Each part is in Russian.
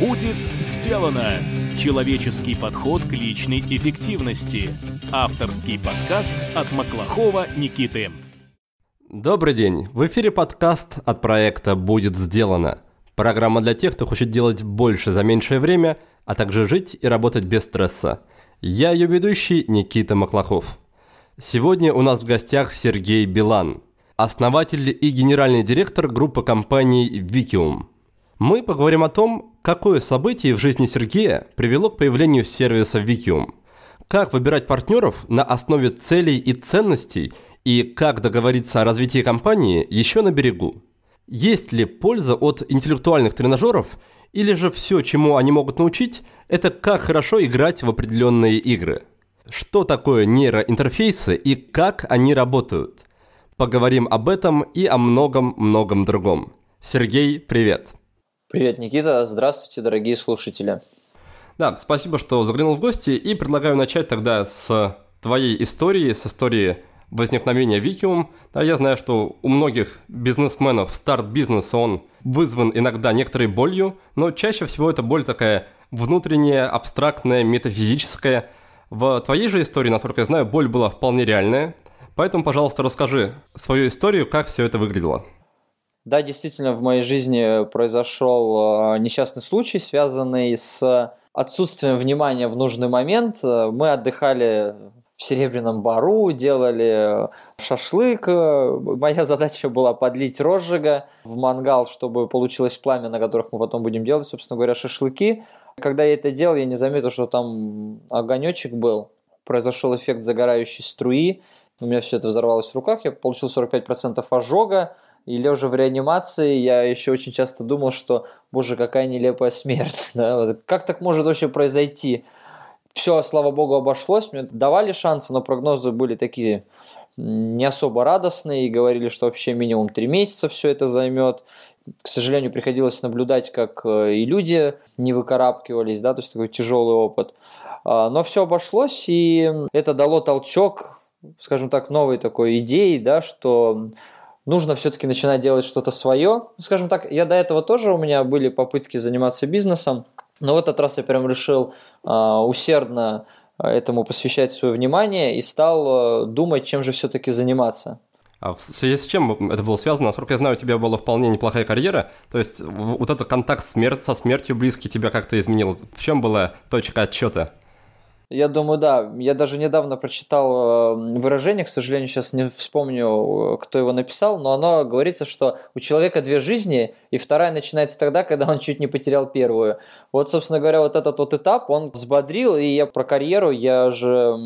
Будет сделано! Человеческий подход к личной эффективности. Авторский подкаст от Маклахова Никиты. Добрый день! В эфире подкаст от проекта «Будет сделано». Программа для тех, кто хочет делать больше за меньшее время, а также жить и работать без стресса. Я ее ведущий Никита Маклахов. Сегодня у нас в гостях Сергей Билан, основатель и генеральный директор группы компаний Викиум. Мы поговорим о том, Какое событие в жизни Сергея привело к появлению сервиса Викиум? Как выбирать партнеров на основе целей и ценностей и как договориться о развитии компании еще на берегу? Есть ли польза от интеллектуальных тренажеров или же все, чему они могут научить, это как хорошо играть в определенные игры? Что такое нейроинтерфейсы и как они работают? Поговорим об этом и о многом-многом другом. Сергей, привет! Привет, Никита. Здравствуйте, дорогие слушатели. Да, спасибо, что заглянул в гости. И предлагаю начать тогда с твоей истории, с истории возникновения Викиум. Да, я знаю, что у многих бизнесменов старт бизнеса, он вызван иногда некоторой болью, но чаще всего эта боль такая внутренняя, абстрактная, метафизическая. В твоей же истории, насколько я знаю, боль была вполне реальная. Поэтому, пожалуйста, расскажи свою историю, как все это выглядело. Да, действительно, в моей жизни произошел э, несчастный случай, связанный с отсутствием внимания в нужный момент. Мы отдыхали в Серебряном Бару, делали шашлык. Моя задача была подлить розжига в мангал, чтобы получилось пламя, на которых мы потом будем делать, собственно говоря, шашлыки. Когда я это делал, я не заметил, что там огонечек был. Произошел эффект загорающей струи. У меня все это взорвалось в руках. Я получил 45% ожога. И лежа в реанимации, я еще очень часто думал, что, боже, какая нелепая смерть. Да? Как так может вообще произойти? Все, слава богу, обошлось. Мне давали шансы, но прогнозы были такие не особо радостные и говорили, что вообще минимум три месяца все это займет. К сожалению, приходилось наблюдать, как э, и люди не выкарабкивались, да, то есть такой тяжелый опыт. А, но все обошлось, и это дало толчок, скажем так, новой такой идеи, да, что нужно все-таки начинать делать что-то свое. Скажем так, я до этого тоже у меня были попытки заниматься бизнесом, но в этот раз я прям решил э, усердно этому посвящать свое внимание и стал э, думать, чем же все-таки заниматься. А в связи с чем это было связано? Насколько я знаю, у тебя была вполне неплохая карьера. То есть вот этот контакт смерть, со смертью близкий тебя как-то изменил. В чем была точка отчета? Я думаю, да. Я даже недавно прочитал э, выражение, к сожалению, сейчас не вспомню, кто его написал, но оно говорится, что у человека две жизни, и вторая начинается тогда, когда он чуть не потерял первую. Вот, собственно говоря, вот этот вот этап, он взбодрил, и я про карьеру, я же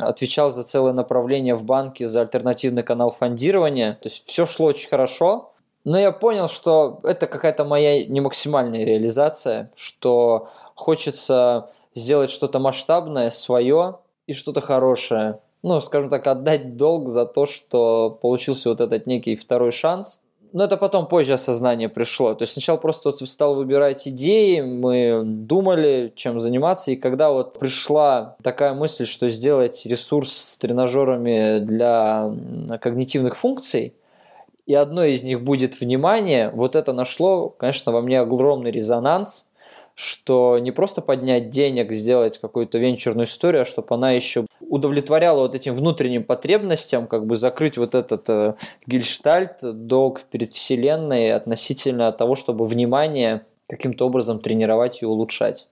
отвечал за целое направление в банке, за альтернативный канал фондирования, то есть все шло очень хорошо, но я понял, что это какая-то моя не максимальная реализация, что хочется сделать что-то масштабное, свое и что-то хорошее. Ну, скажем так, отдать долг за то, что получился вот этот некий второй шанс. Но это потом позже осознание пришло. То есть сначала просто вот стал выбирать идеи, мы думали, чем заниматься. И когда вот пришла такая мысль, что сделать ресурс с тренажерами для когнитивных функций, и одно из них будет внимание, вот это нашло, конечно, во мне огромный резонанс что не просто поднять денег, сделать какую-то венчурную историю, а чтобы она еще удовлетворяла вот этим внутренним потребностям, как бы закрыть вот этот э, гельштальт, долг перед Вселенной относительно того, чтобы внимание каким-то образом тренировать и улучшать.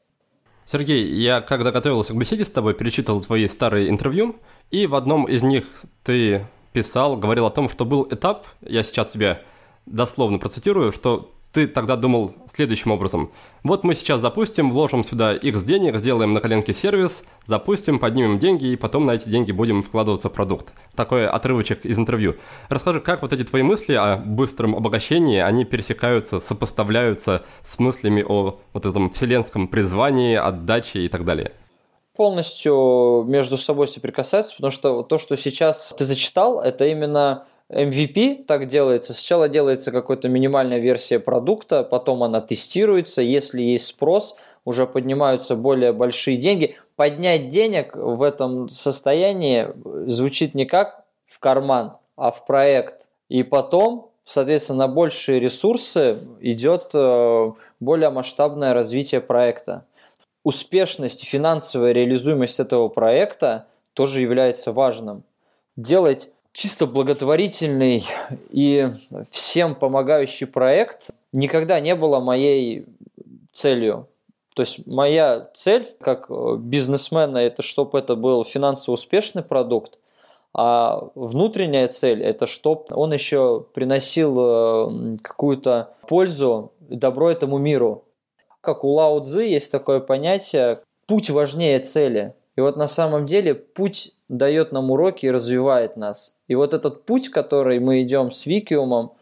Сергей, я когда готовился к беседе с тобой, перечитывал твои старые интервью, и в одном из них ты писал, говорил о том, что был этап, я сейчас тебя дословно процитирую, что ты тогда думал следующим образом. Вот мы сейчас запустим, вложим сюда X денег, сделаем на коленке сервис, запустим, поднимем деньги, и потом на эти деньги будем вкладываться в продукт. Такой отрывочек из интервью. Расскажи, как вот эти твои мысли о быстром обогащении, они пересекаются, сопоставляются с мыслями о вот этом вселенском призвании, отдаче и так далее? Полностью между собой соприкасаются, потому что то, что сейчас ты зачитал, это именно MVP так делается. Сначала делается какая-то минимальная версия продукта, потом она тестируется. Если есть спрос, уже поднимаются более большие деньги. Поднять денег в этом состоянии звучит не как в карман, а в проект. И потом, соответственно, на большие ресурсы идет э, более масштабное развитие проекта. Успешность финансовая реализуемость этого проекта тоже является важным. Делать чисто благотворительный и всем помогающий проект никогда не было моей целью. То есть моя цель как бизнесмена это чтобы это был финансово успешный продукт, а внутренняя цель это чтобы он еще приносил э, какую-то пользу и добро этому миру. Как у Лао Цзы есть такое понятие «путь важнее цели». И вот на самом деле путь дает нам уроки и развивает нас. И вот этот путь, который мы идем с Викиумом,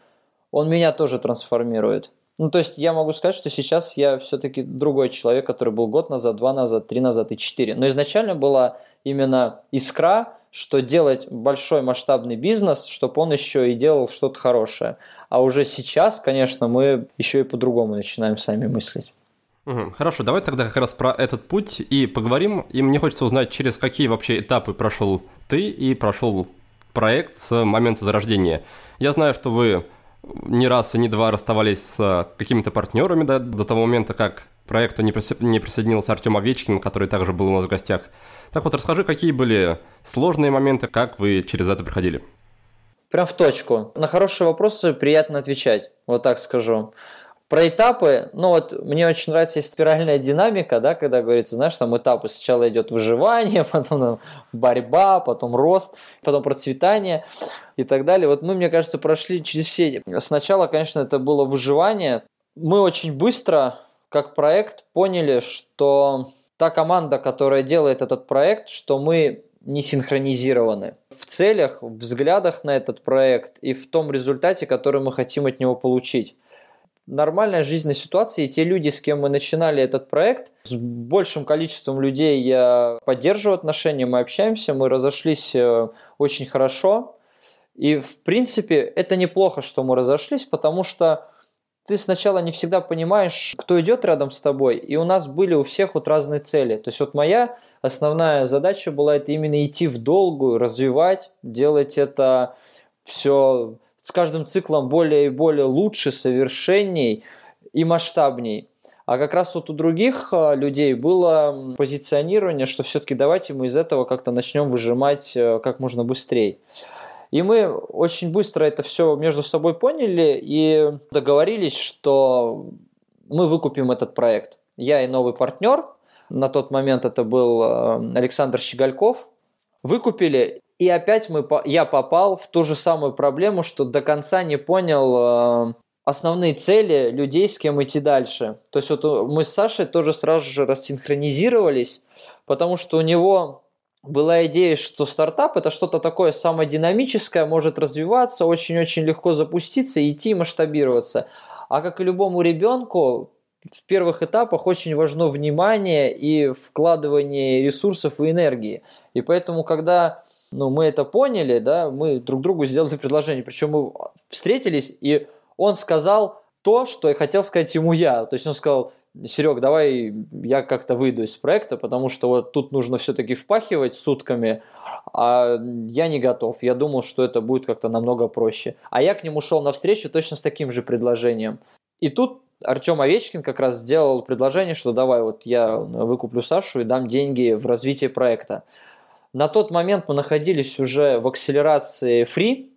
он меня тоже трансформирует. Ну, то есть я могу сказать, что сейчас я все-таки другой человек, который был год назад, два назад, три назад и четыре. Но изначально была именно искра, что делать большой масштабный бизнес, чтобы он еще и делал что-то хорошее. А уже сейчас, конечно, мы еще и по-другому начинаем сами мыслить. Хорошо, давай тогда как раз про этот путь и поговорим. И мне хочется узнать, через какие вообще этапы прошел ты и прошел проект с момента зарождения. Я знаю, что вы не раз и не два расставались с какими-то партнерами да, до того момента, как к проекту не, не присоединился Артем Овечкин, который также был у нас в гостях. Так вот, расскажи, какие были сложные моменты, как вы через это проходили? Прям в точку. На хорошие вопросы приятно отвечать, вот так скажу. Про этапы, ну вот мне очень нравится спиральная динамика, да, когда говорится, знаешь, там этапы, сначала идет выживание, потом там, борьба, потом рост, потом процветание и так далее. Вот мы, мне кажется, прошли через все. Сначала, конечно, это было выживание. Мы очень быстро, как проект, поняли, что та команда, которая делает этот проект, что мы не синхронизированы в целях, в взглядах на этот проект и в том результате, который мы хотим от него получить нормальная жизненная ситуация, и те люди, с кем мы начинали этот проект, с большим количеством людей я поддерживаю отношения, мы общаемся, мы разошлись э, очень хорошо. И, в принципе, это неплохо, что мы разошлись, потому что ты сначала не всегда понимаешь, кто идет рядом с тобой, и у нас были у всех вот разные цели. То есть вот моя основная задача была это именно идти в долгую, развивать, делать это все с каждым циклом более и более лучше, совершенней и масштабней. А как раз вот у других а, людей было позиционирование, что все-таки давайте мы из этого как-то начнем выжимать э, как можно быстрее. И мы очень быстро это все между собой поняли и договорились, что мы выкупим этот проект. Я и новый партнер, на тот момент это был э, Александр Щегольков, выкупили и опять мы, я попал в ту же самую проблему, что до конца не понял э, основные цели людей, с кем идти дальше. То есть вот мы с Сашей тоже сразу же рассинхронизировались, потому что у него была идея, что стартап это что-то такое самодинамическое, может развиваться, очень-очень легко запуститься, идти и масштабироваться. А как и любому ребенку, в первых этапах очень важно внимание и вкладывание ресурсов и энергии. И поэтому, когда ну, мы это поняли, да, мы друг другу сделали предложение, причем мы встретились, и он сказал то, что я хотел сказать ему я. То есть он сказал, Серег, давай я как-то выйду из проекта, потому что вот тут нужно все-таки впахивать сутками, а я не готов. Я думал, что это будет как-то намного проще. А я к нему шел навстречу точно с таким же предложением. И тут Артем Овечкин как раз сделал предложение, что давай вот я выкуплю Сашу и дам деньги в развитие проекта. На тот момент мы находились уже в акселерации free.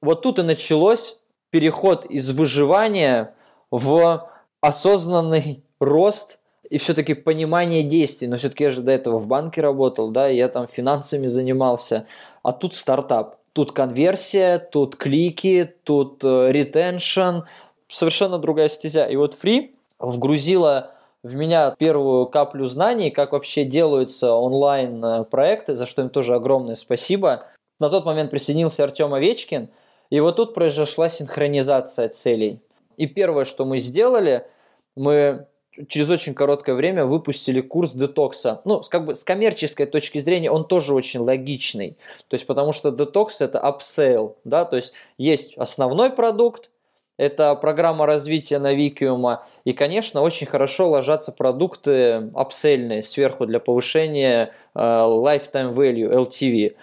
Вот тут и началось переход из выживания в осознанный рост и все-таки понимание действий. Но все-таки я же до этого в банке работал, да, я там финансами занимался. А тут стартап. Тут конверсия, тут клики, тут ретеншн. Совершенно другая стезя. И вот free вгрузила в меня первую каплю знаний, как вообще делаются онлайн-проекты, за что им тоже огромное спасибо. На тот момент присоединился Артем Овечкин, и вот тут произошла синхронизация целей. И первое, что мы сделали, мы через очень короткое время выпустили курс детокса. Ну, как бы с коммерческой точки зрения он тоже очень логичный. То есть, потому что детокс это upsell, да, то есть есть основной продукт, это программа развития Навикиума. И, конечно, очень хорошо ложатся продукты апсельные сверху для повышения э, lifetime value, LTV.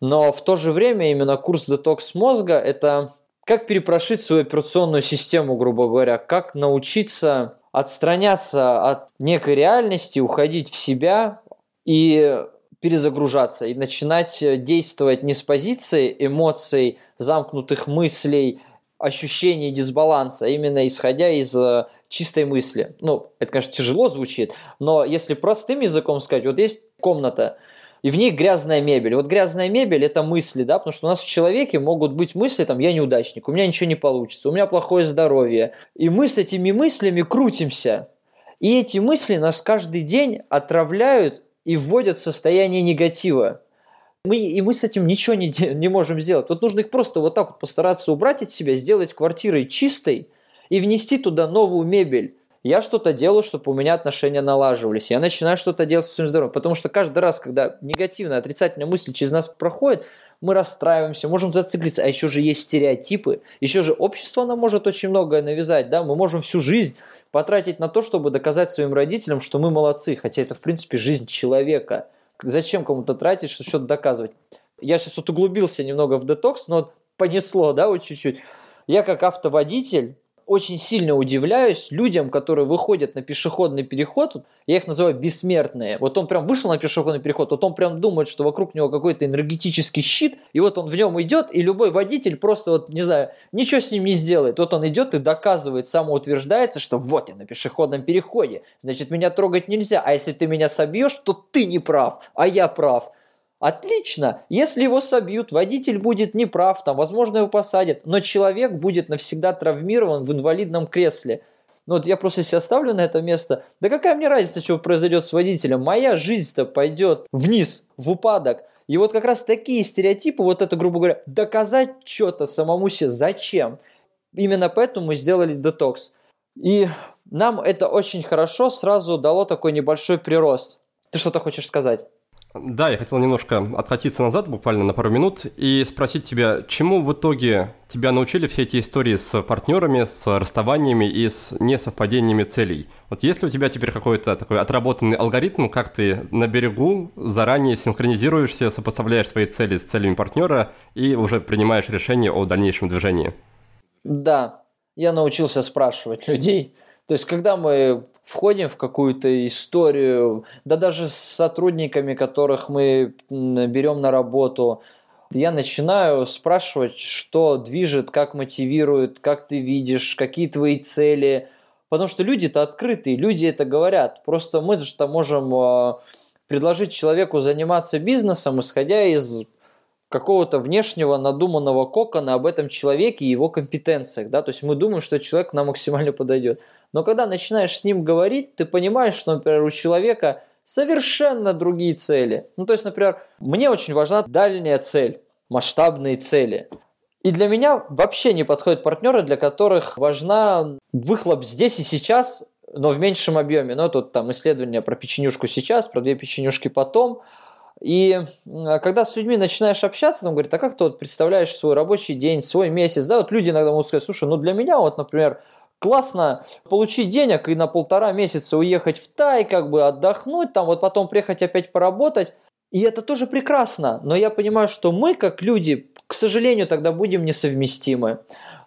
Но в то же время именно курс детокс мозга – это как перепрошить свою операционную систему, грубо говоря, как научиться отстраняться от некой реальности, уходить в себя и перезагружаться и начинать действовать не с позиции эмоций, замкнутых мыслей, ощущений дисбаланса, именно исходя из э, чистой мысли. Ну, это, конечно, тяжело звучит, но если простым языком сказать, вот есть комната, и в ней грязная мебель. Вот грязная мебель – это мысли, да, потому что у нас в человеке могут быть мысли, там, я неудачник, у меня ничего не получится, у меня плохое здоровье. И мы с этими мыслями крутимся. И эти мысли нас каждый день отравляют и вводят в состояние негатива. Мы, и мы с этим ничего не, не можем сделать. Вот нужно их просто вот так вот постараться убрать от себя, сделать квартирой чистой и внести туда новую мебель я что-то делаю, чтобы у меня отношения налаживались. Я начинаю что-то делать со своим здоровьем. Потому что каждый раз, когда негативная, отрицательная мысль через нас проходит, мы расстраиваемся, можем зациклиться. А еще же есть стереотипы. Еще же общество нам может очень многое навязать. Да? Мы можем всю жизнь потратить на то, чтобы доказать своим родителям, что мы молодцы. Хотя это, в принципе, жизнь человека. Зачем кому-то тратить, что-то доказывать? Я сейчас вот углубился немного в детокс, но понесло, да, вот чуть-чуть. Я как автоводитель очень сильно удивляюсь людям, которые выходят на пешеходный переход, я их называю бессмертные. Вот он прям вышел на пешеходный переход, вот он прям думает, что вокруг него какой-то энергетический щит, и вот он в нем идет, и любой водитель просто вот, не знаю, ничего с ним не сделает. Вот он идет и доказывает, самоутверждается, что вот я на пешеходном переходе, значит меня трогать нельзя, а если ты меня собьешь, то ты не прав, а я прав. Отлично, если его собьют, водитель будет неправ, там, возможно, его посадят, но человек будет навсегда травмирован в инвалидном кресле. Ну вот я просто себя ставлю на это место. Да какая мне разница, что произойдет с водителем? Моя жизнь-то пойдет вниз, в упадок. И вот как раз такие стереотипы, вот это, грубо говоря, доказать что-то самому себе, зачем? Именно поэтому мы сделали детокс. И нам это очень хорошо сразу дало такой небольшой прирост. Ты что-то хочешь сказать? Да, я хотел немножко откатиться назад, буквально на пару минут, и спросить тебя, чему в итоге тебя научили все эти истории с партнерами, с расставаниями и с несовпадениями целей? Вот есть ли у тебя теперь какой-то такой отработанный алгоритм, как ты на берегу заранее синхронизируешься, сопоставляешь свои цели с целями партнера и уже принимаешь решение о дальнейшем движении? Да, я научился спрашивать людей. То есть, когда мы входим в какую-то историю, да даже с сотрудниками, которых мы берем на работу, я начинаю спрашивать, что движет, как мотивирует, как ты видишь, какие твои цели. Потому что люди-то открытые, люди это говорят. Просто мы же можем а, предложить человеку заниматься бизнесом, исходя из какого-то внешнего надуманного кокона об этом человеке и его компетенциях. Да? То есть мы думаем, что человек нам максимально подойдет. Но когда начинаешь с ним говорить, ты понимаешь, что, например, у человека совершенно другие цели. Ну, то есть, например, мне очень важна дальняя цель, масштабные цели. И для меня вообще не подходят партнеры, для которых важна выхлоп здесь и сейчас, но в меньшем объеме. Ну, тут там исследования про печенюшку сейчас, про две печенюшки потом. И когда с людьми начинаешь общаться, он говорит, а как ты вот представляешь свой рабочий день, свой месяц? Да, вот люди иногда могут сказать, слушай, ну для меня вот, например, классно получить денег и на полтора месяца уехать в Тай, как бы отдохнуть, там вот потом приехать опять поработать. И это тоже прекрасно, но я понимаю, что мы, как люди, к сожалению, тогда будем несовместимы.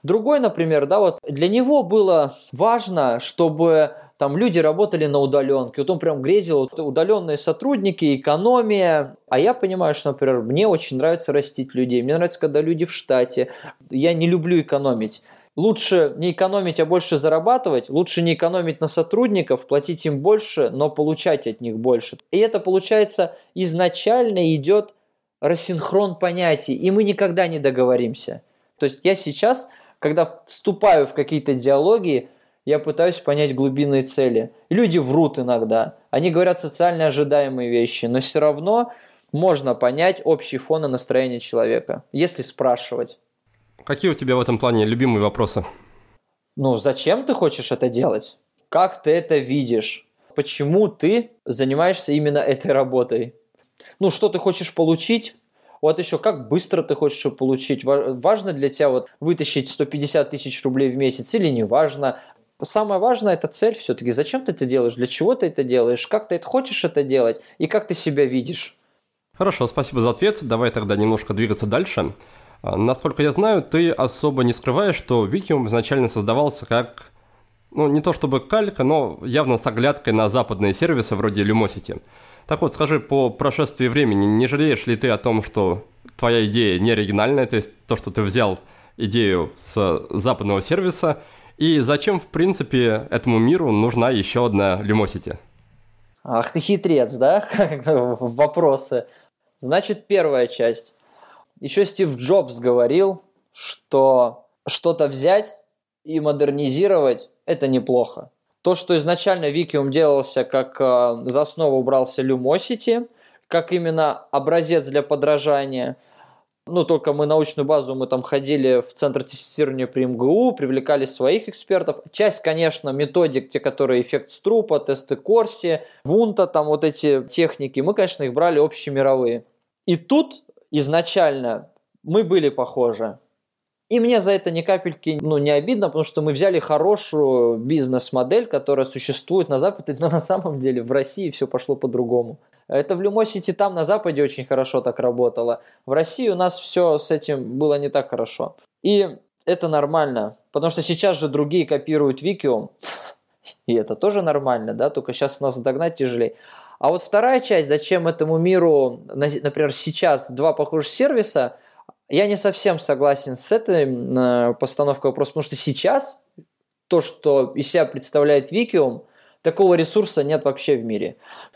Другой, например, да, вот для него было важно, чтобы там люди работали на удаленке, вот он прям грезил, вот, удаленные сотрудники, экономия. А я понимаю, что, например, мне очень нравится растить людей, мне нравится, когда люди в штате, я не люблю экономить лучше не экономить, а больше зарабатывать, лучше не экономить на сотрудников, платить им больше, но получать от них больше. И это получается изначально идет рассинхрон понятий, и мы никогда не договоримся. То есть я сейчас, когда вступаю в какие-то диалоги, я пытаюсь понять глубинные цели. Люди врут иногда, они говорят социально ожидаемые вещи, но все равно можно понять общий фон и настроение человека, если спрашивать. Какие у тебя в этом плане любимые вопросы? Ну, зачем ты хочешь это делать? Как ты это видишь? Почему ты занимаешься именно этой работой? Ну, что ты хочешь получить? Вот еще как быстро ты хочешь его получить? Важно для тебя вот вытащить 150 тысяч рублей в месяц или не важно? Самое важное это цель все-таки. Зачем ты это делаешь? Для чего ты это делаешь? Как ты это хочешь это делать? И как ты себя видишь? Хорошо, спасибо за ответ. Давай тогда немножко двигаться дальше. А, насколько я знаю, ты особо не скрываешь, что Викиум изначально создавался как ну, не то чтобы калька, но явно с оглядкой на западные сервисы вроде Lumosity. Так вот, скажи, по прошествии времени, не жалеешь ли ты о том, что твоя идея не оригинальная, то есть то, что ты взял идею с западного сервиса, и зачем, в принципе, этому миру нужна еще одна Lumosity? Ах ты хитрец, да? Вопросы. Значит, первая часть. Еще Стив Джобс говорил, что что-то взять и модернизировать – это неплохо. То, что изначально Викиум делался как э, за основу брался Lumosity, как именно образец для подражания. Ну, только мы научную базу, мы там ходили в центр тестирования при МГУ, привлекали своих экспертов. Часть, конечно, методик, те, которые эффект струпа, тесты Корси, Вунта, там вот эти техники, мы, конечно, их брали общемировые. И тут изначально мы были похожи. И мне за это ни капельки ну, не обидно, потому что мы взяли хорошую бизнес-модель, которая существует на Западе, но на самом деле в России все пошло по-другому. Это в Lumosity там на Западе очень хорошо так работало. В России у нас все с этим было не так хорошо. И это нормально, потому что сейчас же другие копируют Викиум, и это тоже нормально, да, только сейчас нас догнать тяжелее. А вот вторая часть, зачем этому миру, например, сейчас два похожих сервиса – я не совсем согласен с этой э, постановкой вопроса, потому что сейчас то, что из себя представляет Викиум, такого ресурса нет вообще в мире.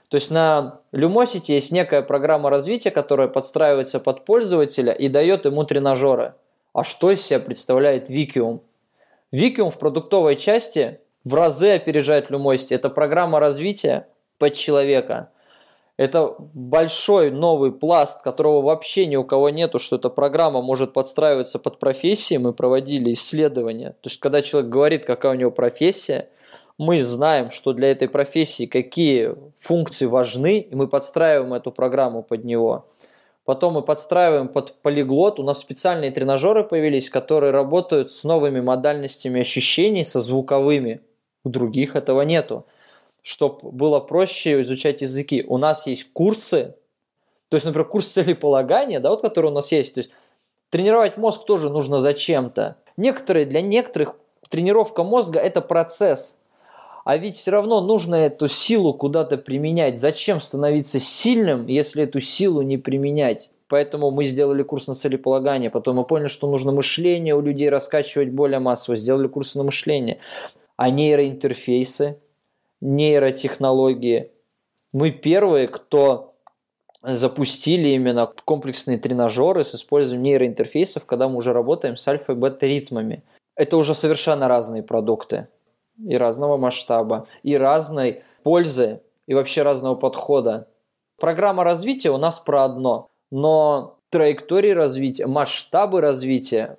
То есть на Lumosity есть некая программа развития, которая подстраивается под пользователя и дает ему тренажеры. А что из себя представляет Викиум? Викиум в продуктовой части в разы опережает Lumosity. Это программа развития под человека – это большой новый пласт, которого вообще ни у кого нету, что эта программа может подстраиваться под профессии. Мы проводили исследования. То есть, когда человек говорит, какая у него профессия, мы знаем, что для этой профессии какие функции важны, и мы подстраиваем эту программу под него. Потом мы подстраиваем под полиглот. У нас специальные тренажеры появились, которые работают с новыми модальностями ощущений, со звуковыми. У других этого нету чтобы было проще изучать языки. У нас есть курсы, то есть, например, курс целеполагания, да, вот который у нас есть. То есть, тренировать мозг тоже нужно зачем-то. Некоторые, для некоторых тренировка мозга – это процесс. А ведь все равно нужно эту силу куда-то применять. Зачем становиться сильным, если эту силу не применять? Поэтому мы сделали курс на целеполагание. Потом мы поняли, что нужно мышление у людей раскачивать более массово. Сделали курс на мышление. А нейроинтерфейсы – нейротехнологии. Мы первые, кто запустили именно комплексные тренажеры с использованием нейроинтерфейсов, когда мы уже работаем с альфа и бета-ритмами. Это уже совершенно разные продукты и разного масштаба, и разной пользы, и вообще разного подхода. Программа развития у нас про одно, но траектории развития, масштабы развития,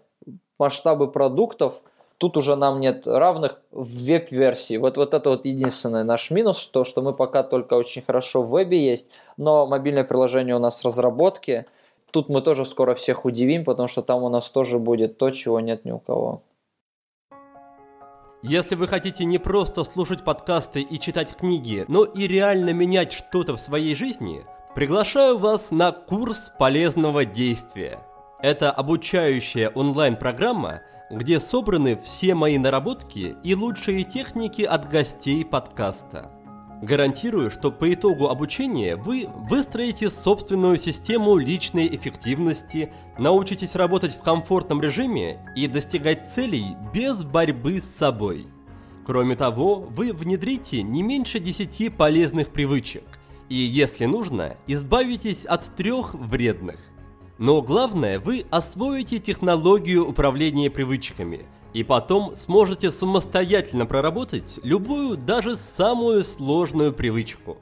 масштабы продуктов – Тут уже нам нет равных в веб-версии. Вот, вот это вот единственный наш минус, то, что мы пока только очень хорошо в вебе есть, но мобильное приложение у нас в разработке. Тут мы тоже скоро всех удивим, потому что там у нас тоже будет то, чего нет ни у кого. Если вы хотите не просто слушать подкасты и читать книги, но и реально менять что-то в своей жизни, приглашаю вас на курс полезного действия. Это обучающая онлайн-программа, где собраны все мои наработки и лучшие техники от гостей подкаста. Гарантирую, что по итогу обучения вы выстроите собственную систему личной эффективности, научитесь работать в комфортном режиме и достигать целей без борьбы с собой. Кроме того, вы внедрите не меньше 10 полезных привычек и, если нужно, избавитесь от трех вредных. Но главное, вы освоите технологию управления привычками, и потом сможете самостоятельно проработать любую, даже самую сложную привычку.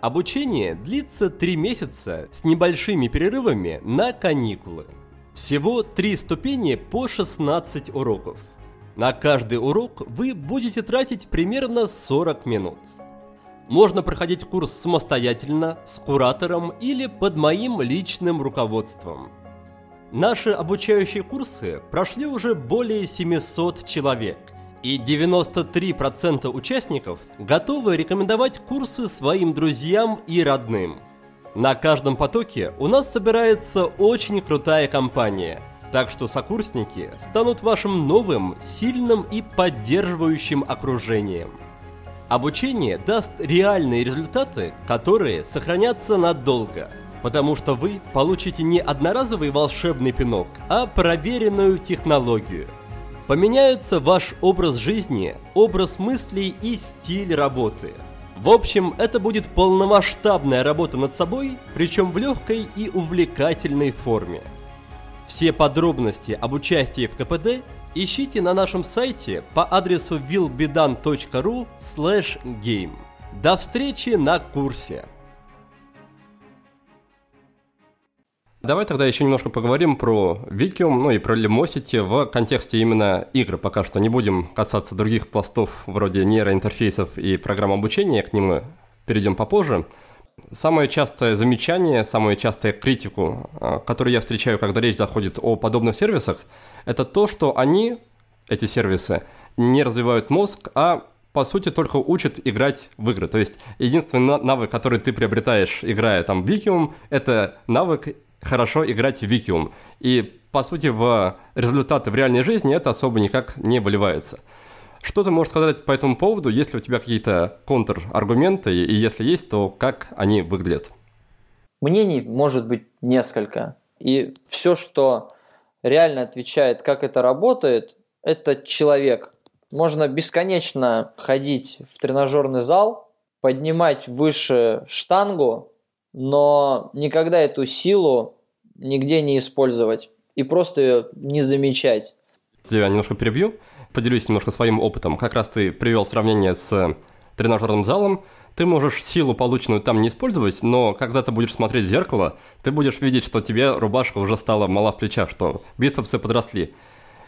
Обучение длится 3 месяца с небольшими перерывами на каникулы. Всего 3 ступени по 16 уроков. На каждый урок вы будете тратить примерно 40 минут. Можно проходить курс самостоятельно, с куратором или под моим личным руководством. Наши обучающие курсы прошли уже более 700 человек, и 93% участников готовы рекомендовать курсы своим друзьям и родным. На каждом потоке у нас собирается очень крутая компания, Так что сокурсники станут вашим новым, сильным и поддерживающим окружением. Обучение даст реальные результаты, которые сохранятся надолго, потому что вы получите не одноразовый волшебный пинок, а проверенную технологию. Поменяются ваш образ жизни, образ мыслей и стиль работы. В общем, это будет полномасштабная работа над собой, причем в легкой и увлекательной форме. Все подробности об участии в КПД ищите на нашем сайте по адресу willbedan.ru game. До встречи на курсе! Давай тогда еще немножко поговорим про Викиум, ну и про Limosity в контексте именно игр. Пока что не будем касаться других пластов вроде нейроинтерфейсов и программ обучения, к ним мы перейдем попозже. Самое частое замечание, самую частую критику, а, которую я встречаю, когда речь заходит о подобных сервисах, это то, что они, эти сервисы, не развивают мозг, а по сути только учат играть в игры. То есть единственный навык, который ты приобретаешь, играя там в Викиум, это навык хорошо играть в Викиум. И по сути в результаты в реальной жизни это особо никак не выливается. Что ты можешь сказать по этому поводу? Есть ли у тебя какие-то контраргументы, и если есть, то как они выглядят? Мнений может быть несколько. И все, что реально отвечает, как это работает, это человек. Можно бесконечно ходить в тренажерный зал, поднимать выше штангу, но никогда эту силу нигде не использовать и просто ее не замечать. Тебя немножко перебью поделюсь немножко своим опытом. Как раз ты привел сравнение с тренажерным залом. Ты можешь силу, полученную там, не использовать, но когда ты будешь смотреть в зеркало, ты будешь видеть, что тебе рубашка уже стала мала в плечах, что бицепсы подросли.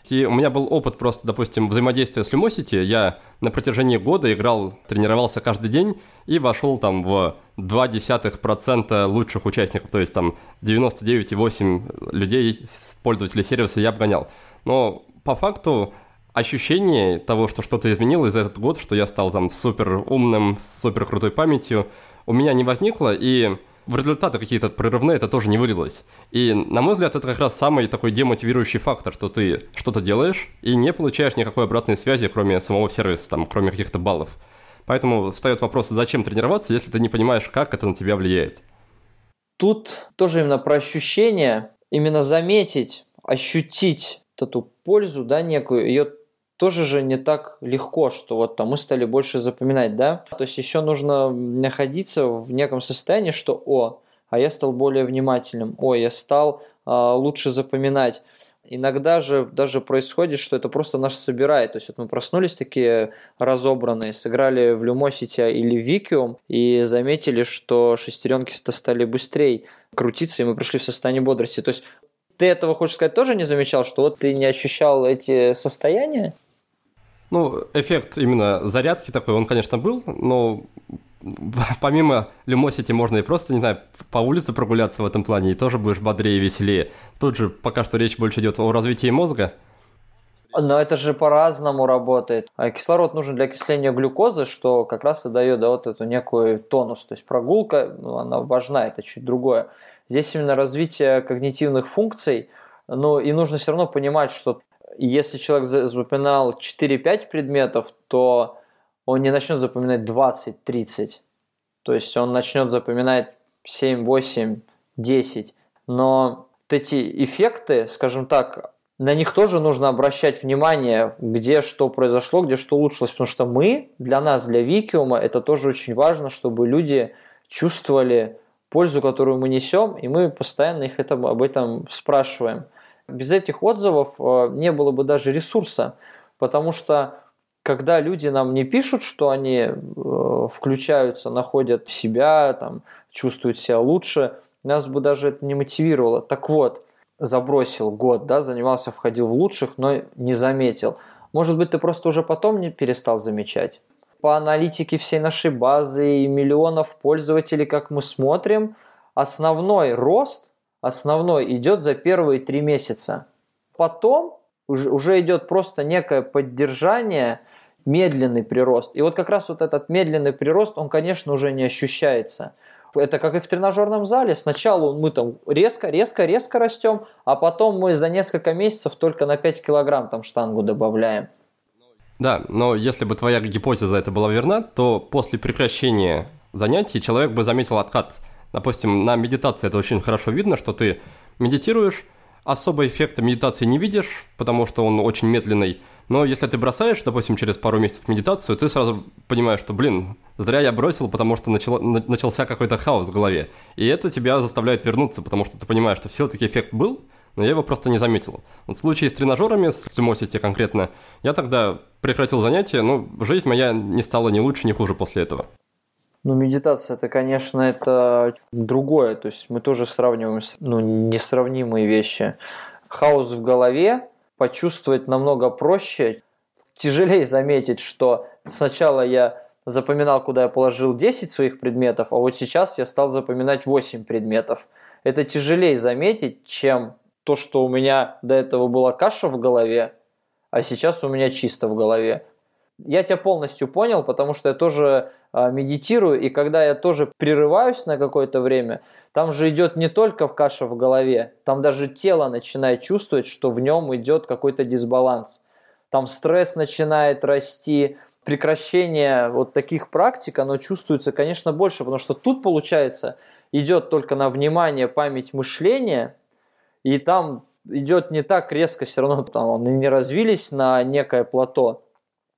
И у меня был опыт просто, допустим, взаимодействия с Lumosity. Я на протяжении года играл, тренировался каждый день и вошел там в 0,2% лучших участников. То есть там 99,8 людей, пользователей сервиса я обгонял. Но по факту ощущение того, что что-то изменилось за этот год, что я стал там супер умным, с супер крутой памятью, у меня не возникло, и в результаты какие-то прорывные это тоже не вылилось. И, на мой взгляд, это как раз самый такой демотивирующий фактор, что ты что-то делаешь и не получаешь никакой обратной связи, кроме самого сервиса, там, кроме каких-то баллов. Поэтому встает вопрос, зачем тренироваться, если ты не понимаешь, как это на тебя влияет. Тут тоже именно про ощущение, именно заметить, ощутить эту пользу, да, некую, ее тоже же не так легко, что вот там мы стали больше запоминать, да. То есть еще нужно находиться в неком состоянии, что о, а я стал более внимательным, о, я стал а, лучше запоминать. Иногда же даже происходит, что это просто нас собирает. То есть вот мы проснулись такие разобранные, сыграли в Lumosity или Викиум и заметили, что шестеренки стали быстрее крутиться, и мы пришли в состояние бодрости. То есть ты этого, хочешь сказать, тоже не замечал, что вот ты не ощущал эти состояния? Ну, эффект именно зарядки такой, он, конечно, был, но помимо Lumosity можно и просто, не знаю, по улице прогуляться в этом плане, и тоже будешь бодрее и веселее. Тут же пока что речь больше идет о развитии мозга. Но это же по-разному работает. А кислород нужен для окисления глюкозы, что как раз и дает да, вот эту некую тонус. То есть прогулка, ну, она важна, это чуть другое. Здесь именно развитие когнитивных функций, ну и нужно все равно понимать, что если человек запоминал 4-5 предметов, то он не начнет запоминать 20-30. То есть он начнет запоминать 7, 8, 10. Но вот эти эффекты, скажем так, на них тоже нужно обращать внимание, где что произошло, где что улучшилось, потому что мы, для нас, для Викиума, это тоже очень важно, чтобы люди чувствовали пользу, которую мы несем, и мы постоянно их это, об этом спрашиваем. Без этих отзывов э, не было бы даже ресурса, потому что когда люди нам не пишут, что они э, включаются, находят себя, там, чувствуют себя лучше, нас бы даже это не мотивировало. Так вот, забросил год, да, занимался, входил в лучших, но не заметил. Может быть, ты просто уже потом не перестал замечать. По аналитике всей нашей базы и миллионов пользователей, как мы смотрим, основной рост основной идет за первые три месяца. Потом уже, уже идет просто некое поддержание, медленный прирост. И вот как раз вот этот медленный прирост, он, конечно, уже не ощущается. Это как и в тренажерном зале. Сначала мы там резко, резко, резко растем, а потом мы за несколько месяцев только на 5 килограмм там штангу добавляем. Да, но если бы твоя гипотеза это была верна, то после прекращения занятий человек бы заметил откат. Допустим, на медитации это очень хорошо видно, что ты медитируешь, особо эффекта медитации не видишь, потому что он очень медленный. Но если ты бросаешь, допустим, через пару месяцев медитацию, ты сразу понимаешь, что, блин, зря я бросил, потому что начало, начался какой-то хаос в голове. И это тебя заставляет вернуться, потому что ты понимаешь, что все-таки эффект был, но я его просто не заметил. Вот в случае с тренажерами, с Сумосити конкретно, я тогда прекратил занятия, но жизнь моя не стала ни лучше, ни хуже после этого. Ну, медитация, это, конечно, это другое. То есть мы тоже сравниваем ну, несравнимые вещи. Хаос в голове почувствовать намного проще. Тяжелее заметить, что сначала я запоминал, куда я положил 10 своих предметов, а вот сейчас я стал запоминать 8 предметов. Это тяжелее заметить, чем то, что у меня до этого была каша в голове, а сейчас у меня чисто в голове. Я тебя полностью понял, потому что я тоже э, медитирую, и когда я тоже прерываюсь на какое-то время, там же идет не только в каша в голове, там даже тело начинает чувствовать, что в нем идет какой-то дисбаланс. Там стресс начинает расти, прекращение вот таких практик, оно чувствуется, конечно, больше, потому что тут, получается, идет только на внимание, память, мышление, и там идет не так резко, все равно там они не развились на некое плато.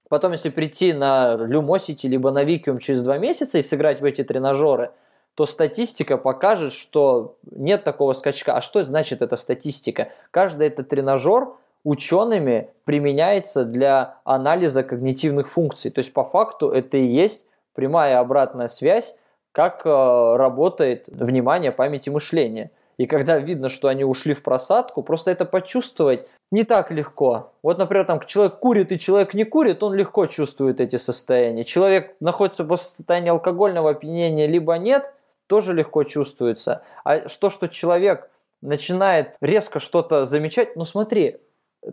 Потом, если прийти на Lumosity либо на Викиум через два месяца и сыграть в эти тренажеры, то статистика покажет, что нет такого скачка. А что значит эта статистика? Каждый этот тренажер учеными применяется для анализа когнитивных функций. То есть по факту это и есть прямая обратная связь, как э, работает внимание, память и мышление. И когда видно, что они ушли в просадку, просто это почувствовать не так легко. Вот, например, там человек курит и человек не курит, он легко чувствует эти состояния. Человек находится в состоянии алкогольного опьянения, либо нет, тоже легко чувствуется. А то, что человек начинает резко что-то замечать, ну смотри,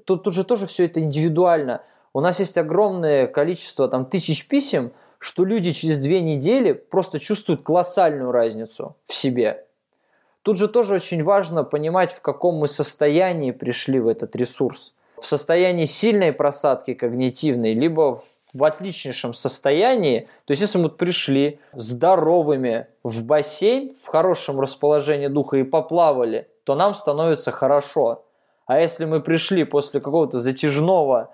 тут, тут же тоже все это индивидуально. У нас есть огромное количество, там, тысяч писем, что люди через две недели просто чувствуют колоссальную разницу в себе. Тут же тоже очень важно понимать, в каком мы состоянии пришли в этот ресурс. В состоянии сильной просадки когнитивной, либо в отличнейшем состоянии. То есть, если мы пришли здоровыми в бассейн, в хорошем расположении духа и поплавали, то нам становится хорошо. А если мы пришли после какого-то затяжного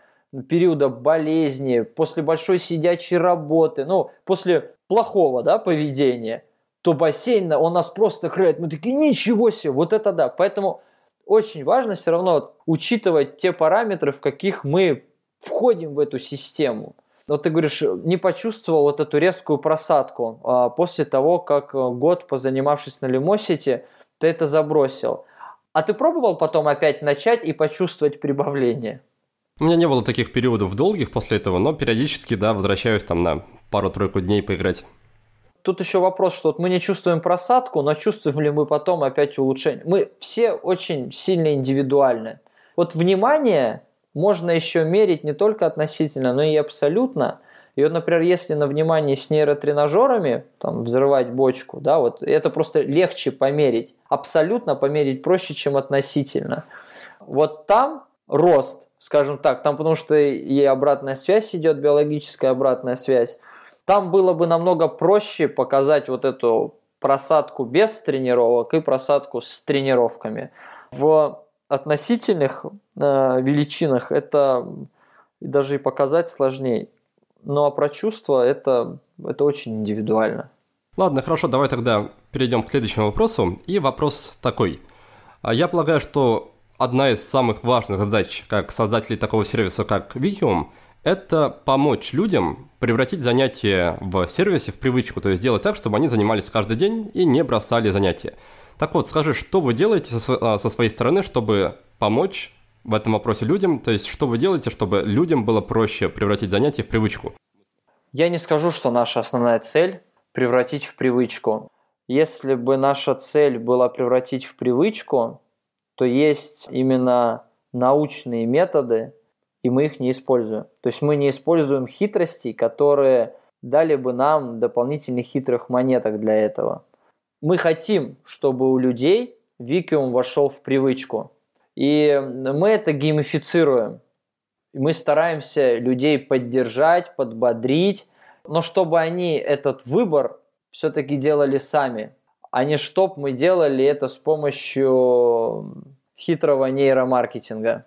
периода болезни, после большой сидячей работы, ну, после плохого да, поведения, то бассейн, он нас просто крает. Мы такие, ничего себе, вот это да. Поэтому очень важно все равно учитывать те параметры, в каких мы входим в эту систему. Вот ты говоришь, не почувствовал вот эту резкую просадку а после того, как э, год позанимавшись на Лимосити, ты это забросил. А ты пробовал потом опять начать и почувствовать прибавление? У меня не было таких периодов долгих после этого, но периодически, да, возвращаюсь там на пару-тройку дней поиграть тут еще вопрос, что вот мы не чувствуем просадку, но чувствуем ли мы потом опять улучшение. Мы все очень сильно индивидуальны. Вот внимание можно еще мерить не только относительно, но и абсолютно. И вот, например, если на внимание с нейротренажерами, там, взрывать бочку, да, вот это просто легче померить. Абсолютно померить проще, чем относительно. Вот там рост, скажем так, там потому что и обратная связь идет, биологическая обратная связь, там было бы намного проще показать вот эту просадку без тренировок и просадку с тренировками. В относительных э, величинах это даже и показать сложнее. Ну а про чувства это, это очень индивидуально. Ладно, хорошо, давай тогда перейдем к следующему вопросу. И вопрос такой. А я полагаю, что одна из самых важных задач как создателей такого сервиса, как Vikium, это помочь людям превратить занятия в сервисе в привычку, то есть сделать так, чтобы они занимались каждый день и не бросали занятия. Так вот, скажи, что вы делаете со, своей стороны, чтобы помочь в этом вопросе людям, то есть что вы делаете, чтобы людям было проще превратить занятия в привычку? Я не скажу, что наша основная цель – превратить в привычку. Если бы наша цель была превратить в привычку, то есть именно научные методы, и мы их не используем. То есть мы не используем хитростей, которые дали бы нам дополнительных хитрых монеток для этого. мы хотим, чтобы у людей Викиум вошел в привычку. И мы это геймифицируем. Мы стараемся людей поддержать, подбодрить, но чтобы они этот выбор все-таки делали сами, а не чтоб мы делали это с помощью хитрого нейромаркетинга.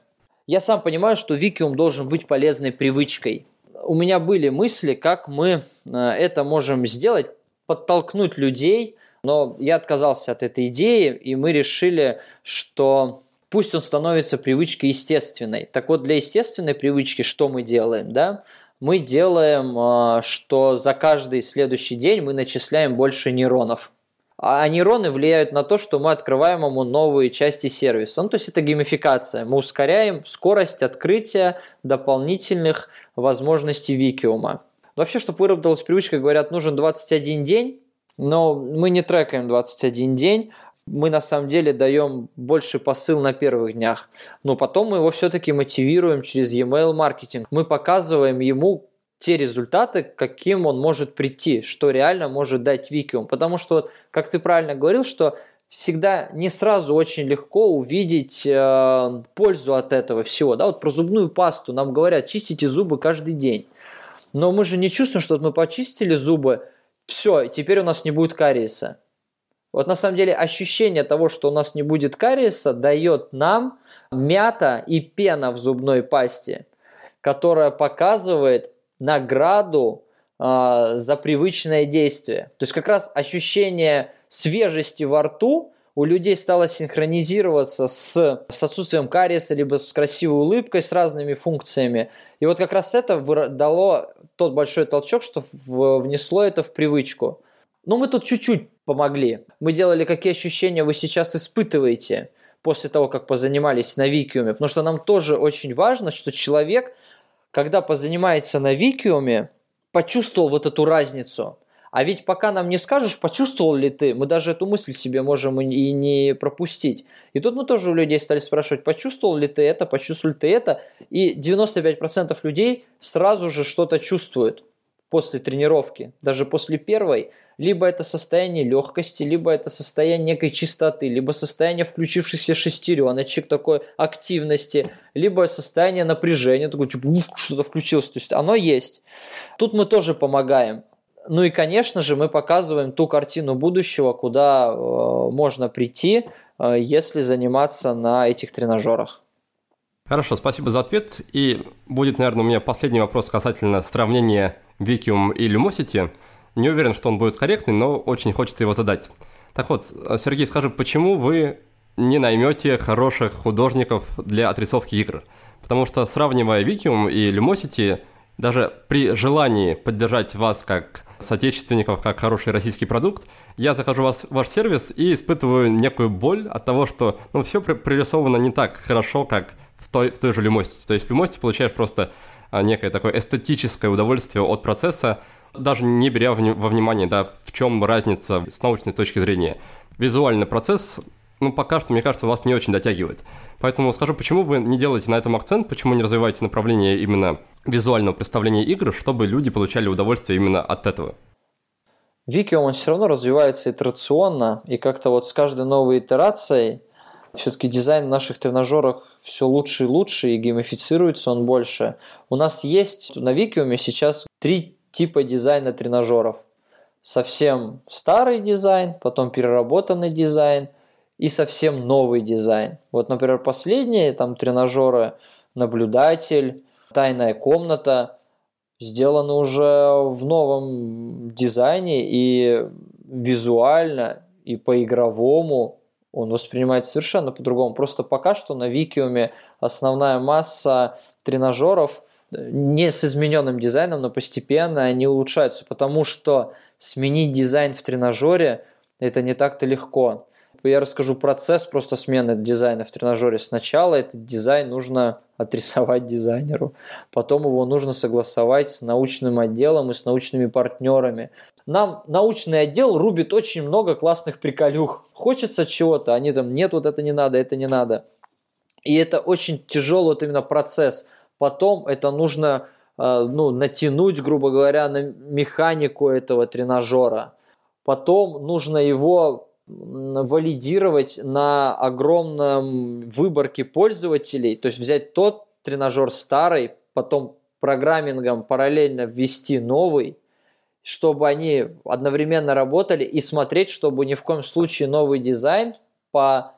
Я сам понимаю, что Викиум должен быть полезной привычкой. У меня были мысли, как мы э, это можем сделать, подтолкнуть людей, но я отказался от этой идеи, и мы решили, что пусть он становится привычкой естественной. Так вот, для естественной привычки что мы делаем, да? Мы делаем, э, что за каждый следующий день мы начисляем больше нейронов. А нейроны влияют на то, что мы открываем ему новые части сервиса. Ну, то есть это геймификация. Мы ускоряем скорость открытия дополнительных возможностей Викиума. Вообще, чтобы выработалась привычка, говорят, нужен 21 день, но мы не трекаем 21 день, мы на самом деле даем больше посыл на первых днях. Но потом мы его все-таки мотивируем через e-mail маркетинг. Мы показываем ему, те результаты, каким он может прийти, что реально может дать Викиум. Потому что, как ты правильно говорил, что всегда не сразу очень легко увидеть э, пользу от этого всего. Да, вот про зубную пасту нам говорят, чистите зубы каждый день. Но мы же не чувствуем, что мы почистили зубы, все, теперь у нас не будет кариеса. Вот на самом деле ощущение того, что у нас не будет кариеса, дает нам мята и пена в зубной пасте, которая показывает, награду э, за привычное действие. То есть как раз ощущение свежести во рту у людей стало синхронизироваться с, с отсутствием кариеса, либо с красивой улыбкой, с разными функциями. И вот как раз это дало тот большой толчок, что внесло это в привычку. Но мы тут чуть-чуть помогли. Мы делали, какие ощущения вы сейчас испытываете после того, как позанимались на Викиуме. Потому что нам тоже очень важно, что человек когда позанимается на Викиуме, почувствовал вот эту разницу. А ведь пока нам не скажешь, почувствовал ли ты, мы даже эту мысль себе можем и не пропустить. И тут мы тоже у людей стали спрашивать, почувствовал ли ты это, почувствовал ли ты это. И 95% людей сразу же что-то чувствуют после тренировки, даже после первой, либо это состояние легкости, либо это состояние некой чистоты, либо состояние включившихся шестереночек, такой активности, либо состояние напряжения, такое типа, что-то включилось. То есть оно есть. Тут мы тоже помогаем. Ну и, конечно же, мы показываем ту картину будущего, куда э, можно прийти, э, если заниматься на этих тренажерах. Хорошо, спасибо за ответ. И будет, наверное, у меня последний вопрос касательно сравнения Викиум и Lumosity. Не уверен, что он будет корректный, но очень хочется его задать. Так вот, Сергей, скажи, почему вы не наймете хороших художников для отрисовки игр? Потому что сравнивая Викиум и Lumosity, даже при желании поддержать вас как соотечественников, как хороший российский продукт, я захожу в вас, ваш сервис и испытываю некую боль от того, что ну, все прорисовано не так хорошо, как в той, в той же Lumosity. То есть в Lumosity получаешь просто а, некое такое эстетическое удовольствие от процесса, даже не беря во внимание, да, в чем разница с научной точки зрения. Визуальный процесс, ну, пока что, мне кажется, вас не очень дотягивает. Поэтому скажу, почему вы не делаете на этом акцент, почему не развиваете направление именно визуального представления игр, чтобы люди получали удовольствие именно от этого? Вики, он все равно развивается итерационно, и как-то вот с каждой новой итерацией все-таки дизайн в наших тренажерах все лучше и лучше, и геймифицируется он больше. У нас есть на Викиуме сейчас три типа дизайна тренажеров. Совсем старый дизайн, потом переработанный дизайн и совсем новый дизайн. Вот, например, последние там тренажеры «Наблюдатель», «Тайная комната» сделаны уже в новом дизайне и визуально, и по-игровому он воспринимается совершенно по-другому. Просто пока что на Викиуме основная масса тренажеров не с измененным дизайном, но постепенно они улучшаются, потому что сменить дизайн в тренажере это не так-то легко. Я расскажу процесс просто смены дизайна в тренажере. Сначала этот дизайн нужно отрисовать дизайнеру, потом его нужно согласовать с научным отделом и с научными партнерами. Нам научный отдел рубит очень много классных приколюх. Хочется чего-то, они там, нет, вот это не надо, это не надо. И это очень тяжелый вот именно процесс – Потом это нужно э, ну, натянуть, грубо говоря, на механику этого тренажера. потом нужно его валидировать на огромном выборке пользователей, то есть взять тот тренажер старый, потом программингом параллельно ввести новый, чтобы они одновременно работали и смотреть, чтобы ни в коем случае новый дизайн по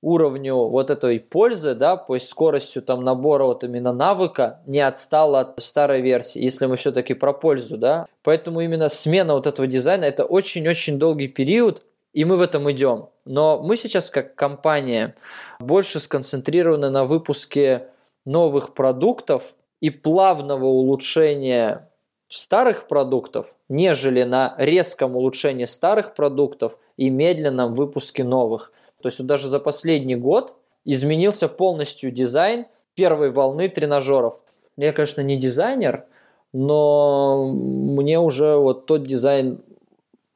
уровню вот этой пользы, да, по скоростью там набора вот именно навыка не отстал от старой версии, если мы все-таки про пользу, да. Поэтому именно смена вот этого дизайна это очень-очень долгий период, и мы в этом идем. Но мы сейчас как компания больше сконцентрированы на выпуске новых продуктов и плавного улучшения старых продуктов, нежели на резком улучшении старых продуктов и медленном выпуске новых. То есть даже за последний год изменился полностью дизайн первой волны тренажеров. Я, конечно, не дизайнер, но мне уже вот тот дизайн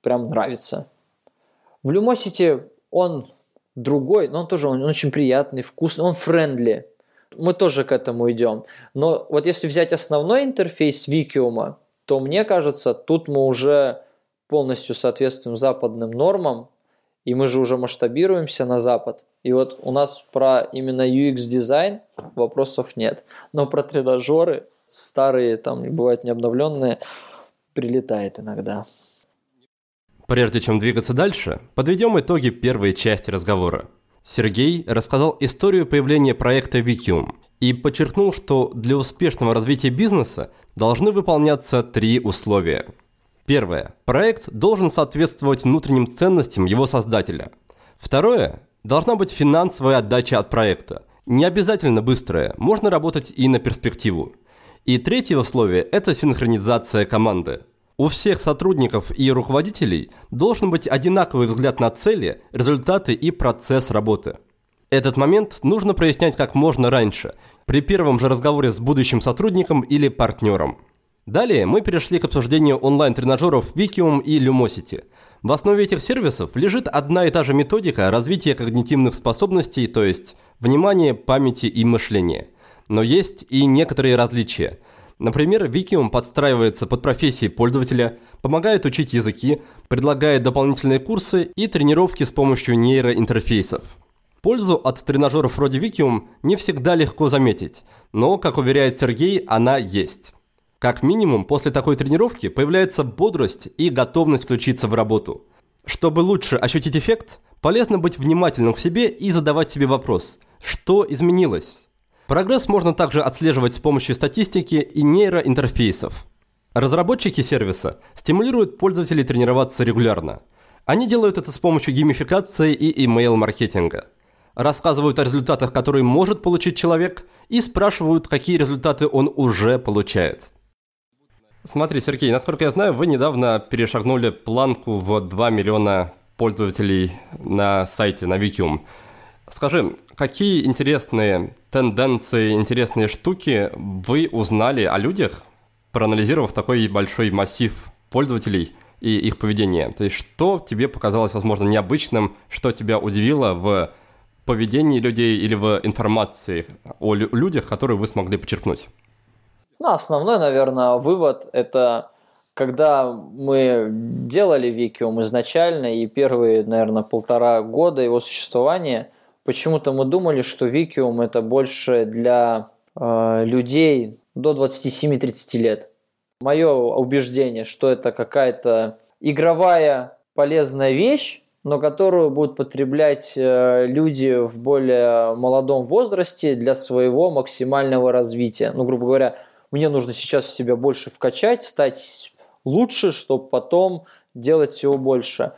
прям нравится. В Lumosity он другой, но он тоже он очень приятный, вкусный, он friendly. Мы тоже к этому идем. Но вот если взять основной интерфейс Викиума, то мне кажется, тут мы уже полностью соответствуем западным нормам, и мы же уже масштабируемся на Запад. И вот у нас про именно UX-дизайн вопросов нет. Но про тренажеры, старые, там бывают необновленные, прилетает иногда. Прежде чем двигаться дальше, подведем итоги первой части разговора. Сергей рассказал историю появления проекта Викиум и подчеркнул, что для успешного развития бизнеса должны выполняться три условия – Первое. Проект должен соответствовать внутренним ценностям его создателя. Второе. Должна быть финансовая отдача от проекта. Не обязательно быстрая, можно работать и на перспективу. И третье условие – это синхронизация команды. У всех сотрудников и руководителей должен быть одинаковый взгляд на цели, результаты и процесс работы. Этот момент нужно прояснять как можно раньше, при первом же разговоре с будущим сотрудником или партнером. Далее мы перешли к обсуждению онлайн-тренажеров Wikium и Lumosity. В основе этих сервисов лежит одна и та же методика развития когнитивных способностей, то есть внимания, памяти и мышления. Но есть и некоторые различия. Например, Wikium подстраивается под профессии пользователя, помогает учить языки, предлагает дополнительные курсы и тренировки с помощью нейроинтерфейсов. Пользу от тренажеров вроде Wikium не всегда легко заметить, но, как уверяет Сергей, она есть. Как минимум, после такой тренировки появляется бодрость и готовность включиться в работу. Чтобы лучше ощутить эффект, полезно быть внимательным к себе и задавать себе вопрос «Что изменилось?». Прогресс можно также отслеживать с помощью статистики и нейроинтерфейсов. Разработчики сервиса стимулируют пользователей тренироваться регулярно. Они делают это с помощью геймификации и email-маркетинга. Рассказывают о результатах, которые может получить человек, и спрашивают, какие результаты он уже получает. Смотри, Сергей, насколько я знаю, вы недавно перешагнули планку в 2 миллиона пользователей на сайте, на Викиум. Скажи, какие интересные тенденции, интересные штуки вы узнали о людях, проанализировав такой большой массив пользователей и их поведение? То есть, что тебе показалось, возможно, необычным, что тебя удивило в поведении людей или в информации о людях, которые вы смогли почерпнуть? Ну, основной, наверное, вывод – это когда мы делали Викиум изначально, и первые, наверное, полтора года его существования, почему-то мы думали, что Викиум – это больше для э, людей до 27-30 лет. Мое убеждение, что это какая-то игровая полезная вещь, но которую будут потреблять э, люди в более молодом возрасте для своего максимального развития. Ну, грубо говоря, мне нужно сейчас себя больше вкачать, стать лучше, чтобы потом делать всего больше.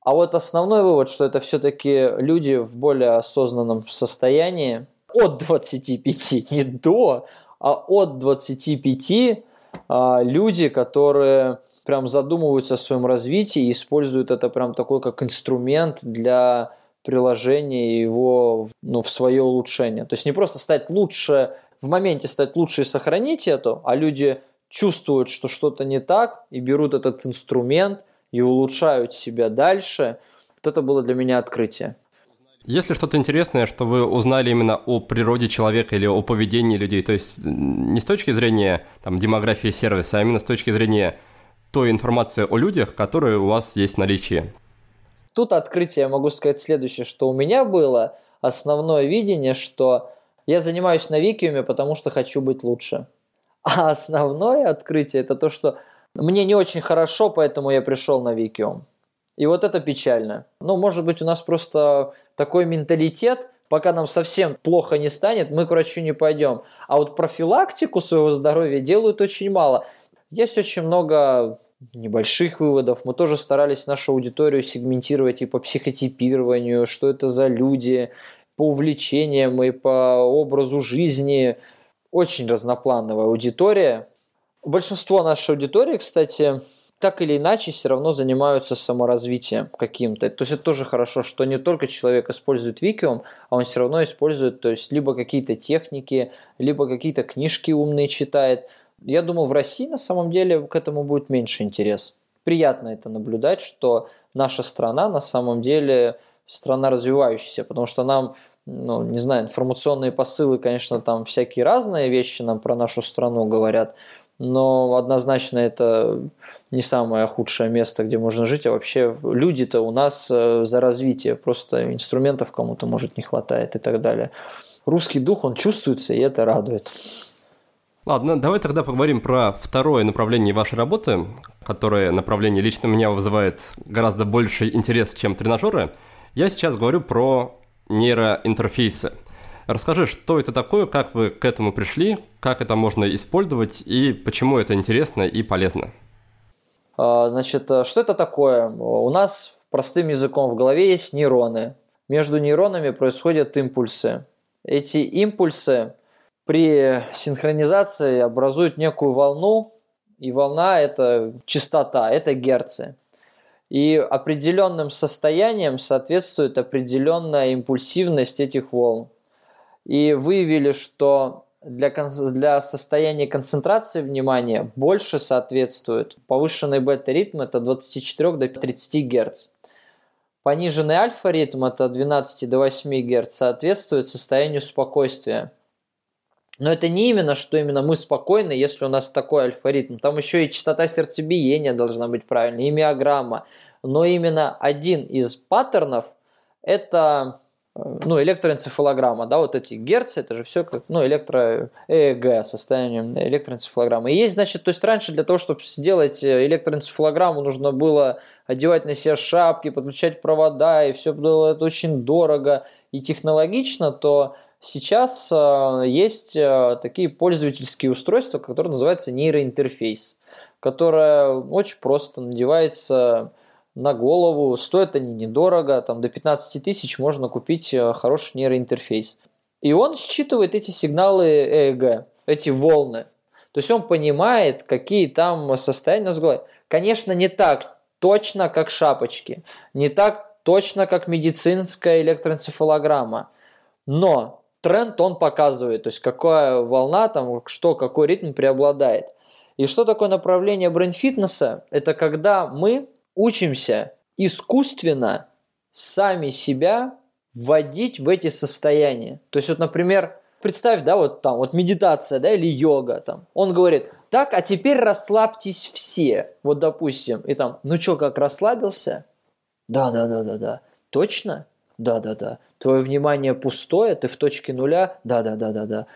А вот основной вывод, что это все-таки люди в более осознанном состоянии, от 25, не до, а от 25 а, люди, которые прям задумываются о своем развитии и используют это прям такой как инструмент для приложения его ну, в свое улучшение. То есть не просто стать лучше в моменте стать лучше и сохранить это, а люди чувствуют, что что-то не так, и берут этот инструмент и улучшают себя дальше. Вот это было для меня открытие. Есть ли что-то интересное, что вы узнали именно о природе человека или о поведении людей? То есть не с точки зрения там, демографии сервиса, а именно с точки зрения той информации о людях, которые у вас есть в наличии. Тут открытие, я могу сказать следующее, что у меня было основное видение, что я занимаюсь на Викиуме, потому что хочу быть лучше. А основное открытие это то, что мне не очень хорошо, поэтому я пришел на Викиум. И вот это печально. Ну, может быть, у нас просто такой менталитет, пока нам совсем плохо не станет, мы к врачу не пойдем. А вот профилактику своего здоровья делают очень мало. Есть очень много небольших выводов. Мы тоже старались нашу аудиторию сегментировать и по психотипированию, что это за люди, по увлечениям и по образу жизни. Очень разноплановая аудитория. Большинство нашей аудитории, кстати, так или иначе все равно занимаются саморазвитием каким-то. То есть это тоже хорошо, что не только человек использует Викиум, а он все равно использует то есть либо какие-то техники, либо какие-то книжки умные читает. Я думаю, в России на самом деле к этому будет меньше интерес. Приятно это наблюдать, что наша страна на самом деле страна развивающаяся, потому что нам ну, не знаю, информационные посылы, конечно, там всякие разные вещи нам про нашу страну говорят, но однозначно это не самое худшее место, где можно жить, а вообще люди-то у нас э, за развитие, просто инструментов кому-то, может, не хватает и так далее. Русский дух, он чувствуется, и это радует. Ладно, давай тогда поговорим про второе направление вашей работы, которое направление лично меня вызывает гораздо больше интерес, чем тренажеры. Я сейчас говорю про нейроинтерфейсы. Расскажи, что это такое, как вы к этому пришли, как это можно использовать и почему это интересно и полезно. А, значит, э, что это такое? У нас простым языком в голове есть нейроны. Между нейронами происходят импульсы. Эти импульсы при синхронизации образуют некую волну, и волна – это частота, это герцы. И определенным состоянием соответствует определенная импульсивность этих волн и выявили, что для, для состояния концентрации внимания больше соответствует повышенный бета-ритм это 24 до 30 Гц. Пониженный альфа-ритм это 12 до 8 Гц соответствует состоянию спокойствия. Но это не именно, что именно мы спокойны, если у нас такой альфа-ритм. Там еще и частота сердцебиения должна быть правильной, и миограмма. Но именно один из паттернов – это ну, электроэнцефалограмма, да, вот эти герцы, это же все как, ну, электро ЭЭГ, состояние электроэнцефалограммы. И есть, значит, то есть раньше для того, чтобы сделать электроэнцефалограмму, нужно было одевать на себя шапки, подключать провода, и все было это очень дорого и технологично, то сейчас э, есть э, такие пользовательские устройства, которые называются нейроинтерфейс, которое очень просто надевается на голову. Стоят они недорого, там до 15 тысяч можно купить э, хороший нейроинтерфейс. И он считывает эти сигналы ЭЭГ, эти волны. То есть он понимает, какие там состояния у Конечно, не так точно, как шапочки, не так точно, как медицинская электроэнцефалограмма, но тренд он показывает, то есть какая волна, там, что, какой ритм преобладает. И что такое направление брейн-фитнеса? Это когда мы учимся искусственно сами себя вводить в эти состояния. То есть вот, например, представь, да, вот там, вот медитация, да, или йога, там. Он говорит, так, а теперь расслабьтесь все. Вот, допустим, и там, ну что, как расслабился? Да, да, да, да, да. Точно? Да, да, да. Твое внимание пустое, ты в точке нуля? Да, да, да, да, да.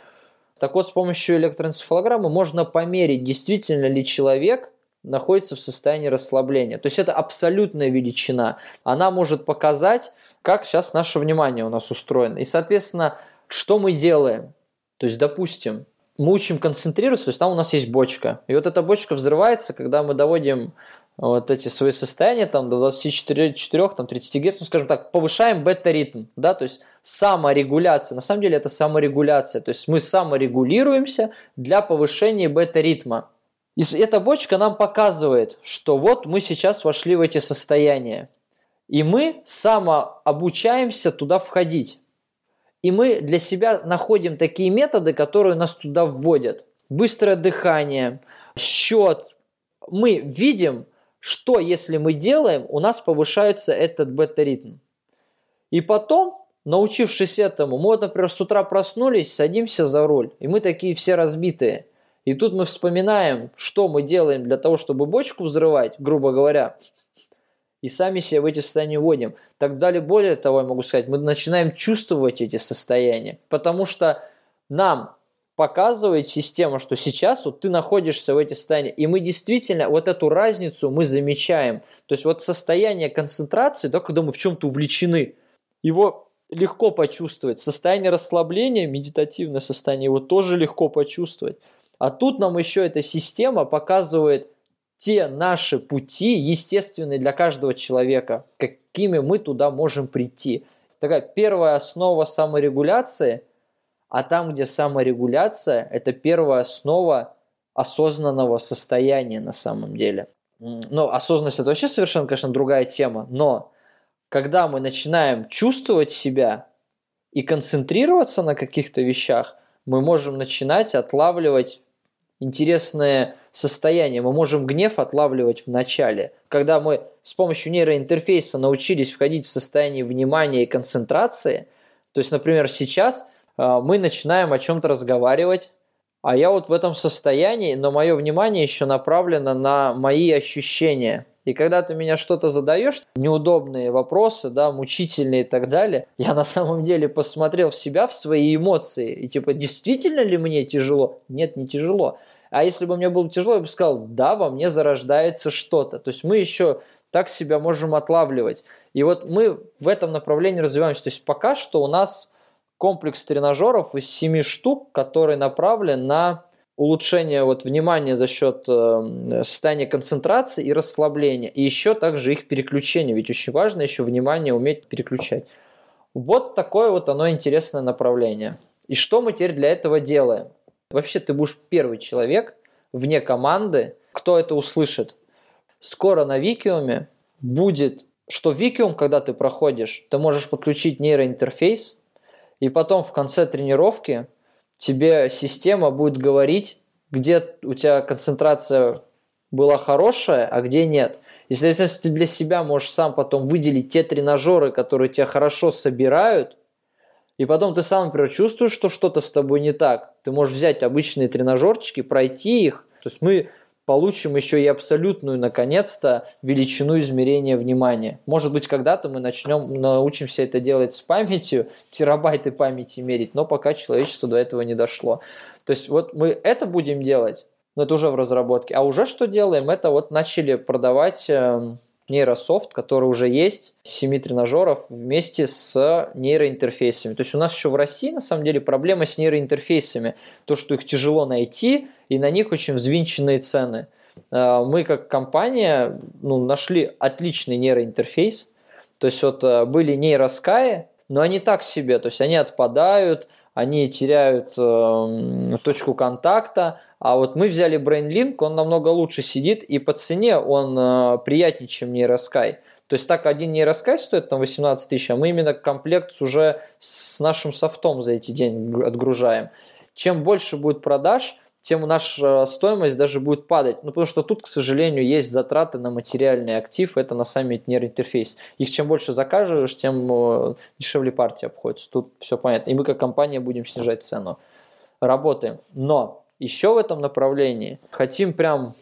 Так вот, с помощью электроэнцефалограммы можно померить, действительно ли человек находится в состоянии расслабления. То есть это абсолютная величина. Она может показать, как сейчас наше внимание у нас устроено. И, соответственно, что мы делаем? То есть, допустим, мы учим концентрироваться, то есть там у нас есть бочка. И вот эта бочка взрывается, когда мы доводим вот эти свои состояния там, до 24, 4, там, 30 Гц, ну, скажем так, повышаем бета-ритм, да, то есть саморегуляция. На самом деле это саморегуляция, то есть мы саморегулируемся для повышения бета-ритма. И эта бочка нам показывает, что вот мы сейчас вошли в эти состояния. И мы самообучаемся туда входить. И мы для себя находим такие методы, которые нас туда вводят. Быстрое дыхание, счет. Мы видим, что если мы делаем, у нас повышается этот бета-ритм. И потом, научившись этому, мы, например, с утра проснулись, садимся за руль, и мы такие все разбитые – И тут мы вспоминаем, что мы делаем для того, чтобы бочку взрывать, грубо говоря, и сами себя в эти состояния вводим. Так далее, более того, я могу сказать, мы начинаем чувствовать эти состояния, потому что нам показывает система, что сейчас вот ты находишься в эти состояния, и мы действительно вот эту разницу мы замечаем. То есть вот состояние концентрации, да, когда мы в чем-то увлечены, его легко почувствовать. Состояние расслабления, медитативное состояние, его тоже легко почувствовать. А тут нам еще эта система показывает те наши пути, естественные для каждого человека, какими мы туда можем прийти. Такая первая основа саморегуляции, а там, где саморегуляция, это первая основа осознанного состояния на самом деле. Ну, осознанность это вообще совершенно, конечно, другая тема, но когда мы начинаем чувствовать себя и концентрироваться на каких-то вещах, мы можем начинать отлавливать интересное состояние. Мы можем гнев отлавливать в начале. Когда мы с помощью нейроинтерфейса научились входить в состояние внимания и концентрации, то есть, например, сейчас мы начинаем о чем-то разговаривать, а я вот в этом состоянии, но мое внимание еще направлено на мои ощущения. И когда ты меня что-то задаешь, неудобные вопросы, да, мучительные и так далее, я на самом деле посмотрел в себя, в свои эмоции. И типа, действительно ли мне тяжело? Нет, не тяжело. А если бы мне было тяжело, я бы сказал, да, во мне зарождается что-то. То есть мы еще так себя можем отлавливать. И вот мы в этом направлении развиваемся. То есть пока что у нас комплекс тренажеров из семи штук, который направлен на улучшение вот внимания за счет э, состояния концентрации и расслабления, и еще также их переключение, ведь очень важно еще внимание уметь переключать. Вот такое вот оно интересное направление. И что мы теперь для этого делаем? Вообще ты будешь первый человек вне команды, кто это услышит. Скоро на Викиуме будет, что Викиум, когда ты проходишь, ты можешь подключить нейроинтерфейс, и потом в конце тренировки тебе система будет говорить, где у тебя концентрация была хорошая, а где нет. И, соответственно, ты для себя можешь сам потом выделить те тренажеры, которые тебя хорошо собирают, и потом ты сам, например, чувствуешь, что что-то с тобой не так. Ты можешь взять обычные тренажерчики, пройти их. То есть мы получим еще и абсолютную, наконец-то, величину измерения внимания. Может быть, когда-то мы начнем, научимся это делать с памятью, терабайты памяти мерить, но пока человечество до этого не дошло. То есть вот мы это будем делать, но это уже в разработке. А уже что делаем? Это вот начали продавать эм, нейрософт, который уже есть, 7 тренажеров вместе с нейроинтерфейсами. То есть у нас еще в России на самом деле проблема с нейроинтерфейсами. То, что их тяжело найти, и на них очень взвинченные цены. А, мы как компания ну, нашли отличный нейроинтерфейс. То есть вот э, были нейроскаи, но они так себе, то есть они отпадают, они теряют э, точку контакта, а вот мы взяли BrainLink, он намного лучше сидит, и по цене он э, приятнее, чем нейроскай. То есть так один нейроскай стоит там 18 тысяч, а мы именно комплект уже с нашим софтом за эти деньги отгружаем. Чем больше будет продаж, тем наша стоимость даже будет падать. Ну, потому что тут, к сожалению, есть затраты на материальный актив, это на сами нейроинтерфейс. Их чем больше закажешь, тем э, дешевле партия обходится. Тут все понятно. И мы как компания будем снижать цену. Работаем. Но еще в этом направлении хотим прям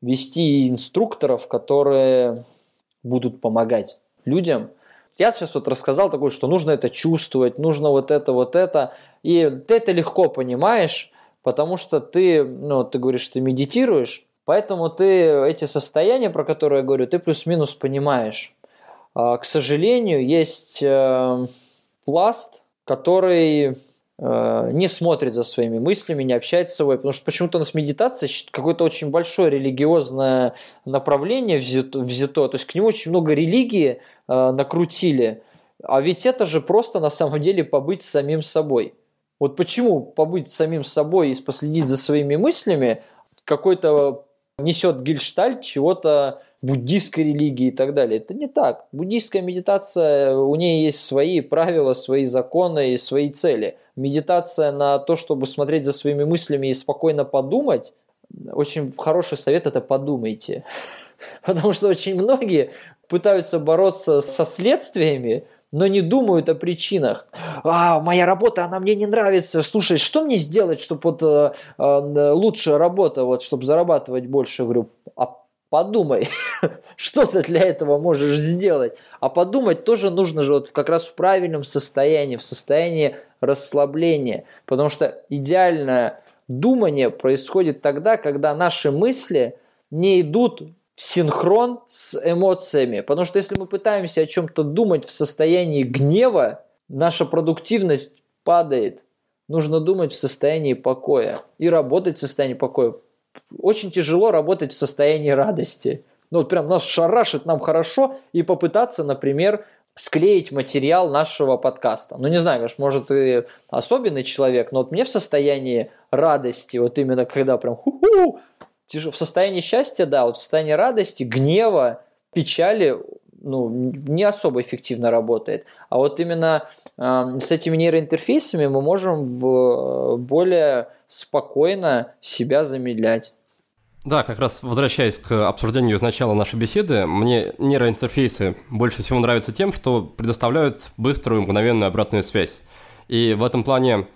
вести инструкторов, которые будут помогать людям. Я сейчас вот рассказал такое, что нужно это чувствовать, нужно вот это, вот это. И ты это легко понимаешь, потому что ты, ну, ты говоришь, ты медитируешь, поэтому ты эти состояния, про которые я говорю, ты плюс-минус понимаешь. А, к сожалению, есть э, пласт, который э, не смотрит за своими мыслями, не общается с собой, потому что почему-то у нас медитация какое-то очень большое религиозное направление взято, взято, то есть к нему очень много религии э, накрутили, а ведь это же просто на самом деле побыть самим собой. Вот почему побыть самим собой и последить за своими мыслями какой-то несет гельштальт чего-то буддийской религии и так далее. Это не так. Буддийская медитация, у нее есть свои правила, свои законы и свои цели. Медитация на то, чтобы смотреть за своими мыслями и спокойно подумать, очень хороший совет – это подумайте. Потому что очень многие пытаются бороться со следствиями, но не думают о причинах. А, моя работа, она мне не нравится. Слушай, что мне сделать, чтобы вот э, э, лучше работа, вот, чтобы зарабатывать больше? Говорю, а подумай, что ты для этого можешь сделать. А подумать тоже нужно же вот как раз в правильном состоянии, в состоянии расслабления. Потому что идеальное думание происходит тогда, когда наши мысли не идут синхрон с эмоциями. Потому что если мы пытаемся о чем-то думать в состоянии гнева, наша продуктивность падает. Нужно думать в состоянии покоя и работать в состоянии покоя очень тяжело работать в состоянии радости. Ну вот прям нас шарашит, нам хорошо, и попытаться, например, склеить материал нашего подкаста. Ну, не знаю, конечно, может, и особенный человек, но вот мне в состоянии радости, вот именно когда прям ху-ху, в состоянии счастья, да, вот в состоянии радости, гнева, печали, ну, не особо эффективно работает. А вот именно э, с этими нейроинтерфейсами мы можем в, более спокойно себя замедлять. Да, как раз возвращаясь к обсуждению начала нашей беседы, мне нейроинтерфейсы больше всего нравятся тем, что предоставляют быструю мгновенную обратную связь. И в этом плане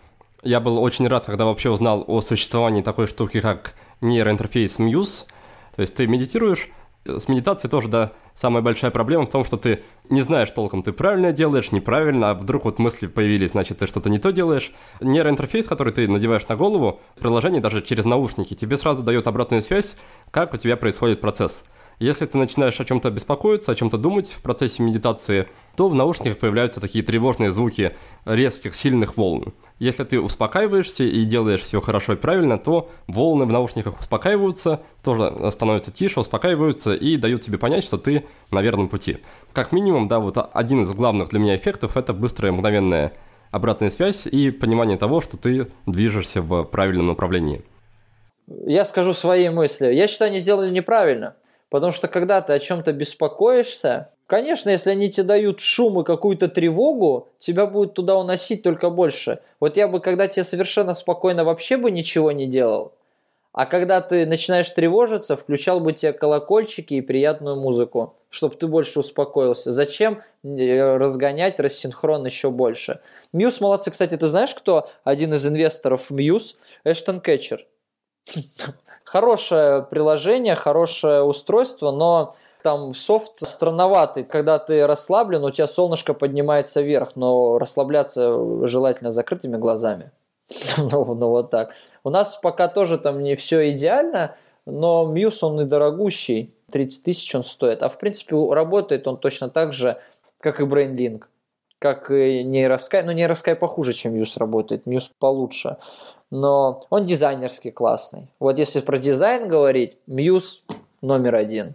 я был очень рад, когда вообще узнал о существовании такой штуки, как нейроинтерфейс Muse. То есть ты медитируешь, с медитацией тоже, да, самая большая проблема в том, что ты не знаешь толком, ты правильно делаешь, неправильно, а вдруг вот мысли появились, значит, ты что-то не то делаешь. Нейроинтерфейс, который ты надеваешь на голову, приложение даже через наушники, тебе сразу дает обратную связь, как у тебя происходит процесс. Если ты начинаешь о чем-то беспокоиться, о чем-то думать в процессе медитации, то в наушниках появляются такие тревожные звуки резких, сильных волн. Если ты успокаиваешься и делаешь все хорошо и правильно, то волны в наушниках успокаиваются, тоже становятся тише, успокаиваются и дают тебе понять, что ты на верном пути. Как минимум, да, вот один из главных для меня эффектов – это быстрая мгновенная обратная связь и понимание того, что ты движешься в правильном направлении. Я скажу свои мысли. Я считаю, они сделали неправильно. Потому что когда ты о чем-то беспокоишься, конечно, если они тебе дают шум и какую-то тревогу, тебя будет туда уносить только больше. Вот я бы, когда тебе совершенно спокойно вообще бы ничего не делал, а когда ты начинаешь тревожиться, включал бы тебе колокольчики и приятную музыку, чтобы ты больше успокоился. Зачем э, разгонять рассинхрон еще больше? Мьюз молодцы. Кстати, ты знаешь, кто один из инвесторов Мьюз? Эштон Кетчер. Хорошее приложение, хорошее устройство, но там софт странноватый. Когда ты расслаблен, у тебя солнышко поднимается вверх, но расслабляться желательно закрытыми глазами. ну, ну вот так. У нас пока тоже там не все идеально, но Muse он и дорогущий. 30 тысяч он стоит. А в принципе работает он точно так же, как и BrainLink. Как и NeuroSky. Но NeuroSky похуже, чем Muse работает. Muse получше но он дизайнерский классный. Вот если про дизайн говорить, Muse номер один.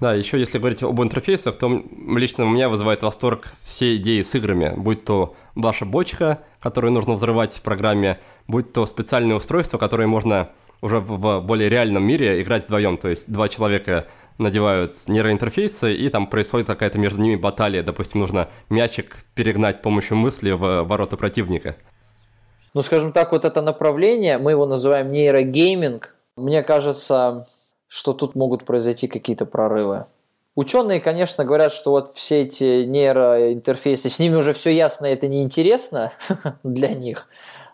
Да, еще если говорить об интерфейсах, то лично у меня вызывает восторг все идеи с играми, будь то ваша бочка, которую нужно взрывать в программе, будь то специальное устройство, которое можно уже в более реальном мире играть вдвоем, то есть два человека надевают нейроинтерфейсы, и там происходит какая-то между ними баталия. Допустим, нужно мячик перегнать с помощью мысли в ворота противника. Ну, скажем так, вот это направление, мы его называем нейрогейминг, мне кажется, что тут могут произойти какие-то прорывы. Ученые, конечно, говорят, что вот все эти нейроинтерфейсы, с ними уже все ясно, это неинтересно для них.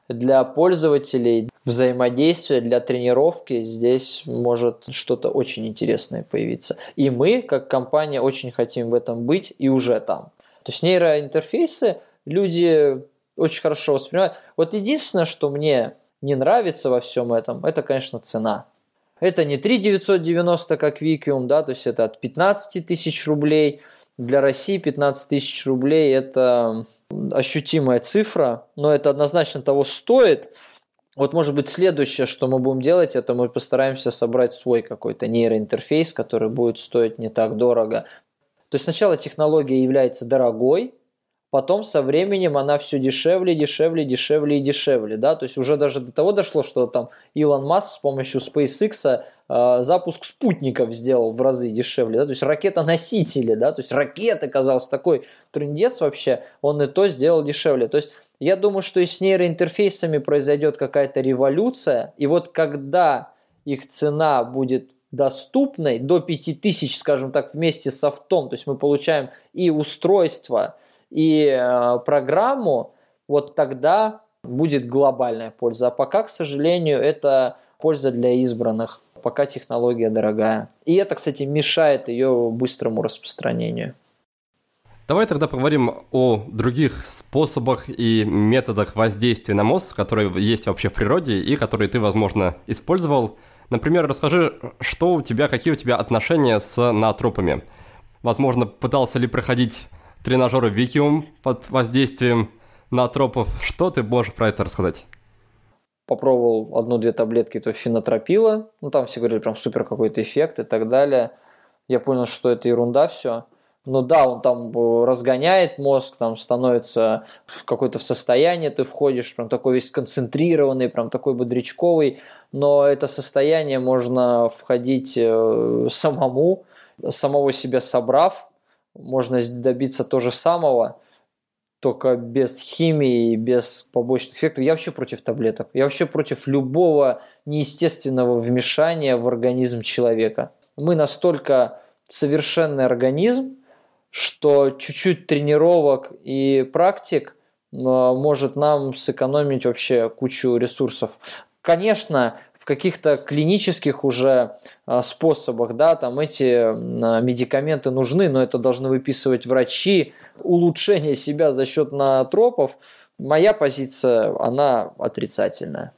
Для пользователей взаимодействия, для тренировки здесь может что-то очень интересное появиться. И мы, как компания, очень хотим в этом быть и уже там. То есть нейроинтерфейсы люди очень хорошо воспринимают. Вот единственное, что мне не нравится во всем этом, это, конечно, цена. Это не 3 990, как Викиум, да, то есть это от 15 тысяч рублей. Для России 15 тысяч рублей – это ощутимая цифра, но это однозначно того стоит. Вот, может быть, следующее, что мы будем делать, это мы постараемся собрать свой какой-то нейроинтерфейс, который будет стоить не так дорого. То есть сначала технология является дорогой, потом со временем она все дешевле, дешевле, дешевле и дешевле, да, то есть уже даже до того дошло, что там Илон Маск с помощью SpaceX запуск спутников сделал в разы дешевле, да, то есть ракета-носители, да, то есть ракета, казалось, такой трендец вообще, он и то сделал дешевле, то есть я думаю, что и с нейроинтерфейсами произойдет какая-то революция, и вот когда их цена будет доступной до 5000, скажем так, вместе с софтом, то есть мы получаем и устройство, и э, программу, вот тогда будет глобальная польза. А пока, к сожалению, это польза для избранных. Пока технология дорогая. И это, кстати, мешает ее быстрому распространению. Давай тогда поговорим о других способах и методах воздействия на мозг, которые есть вообще в природе и которые ты, возможно, использовал. Например, расскажи, что у тебя, какие у тебя отношения с наотропами. Возможно, пытался ли проходить тренажеры Викиум под воздействием наотропов. Что ты можешь про это рассказать? Попробовал одну-две таблетки этого фенотропила. Ну, там все говорили, прям супер какой-то эффект и так далее. Я понял, что это ерунда все. Ну да, он там э, разгоняет мозг, там становится в какое-то состояние, ты входишь, прям такой весь концентрированный, прям такой бодрячковый, но это состояние можно входить э, самому, самого себя собрав, можно добиться то же самого, только без химии, без побочных эффектов. Я вообще против таблеток. Я вообще против любого неестественного вмешания в организм человека. Мы настолько совершенный организм, что чуть-чуть тренировок и практик а, может нам сэкономить вообще кучу ресурсов. Конечно, каких-то клинических уже а, способах, да, там эти а, медикаменты нужны, но это должны выписывать врачи. Улучшение себя за счет натропов, моя позиция, она отрицательная.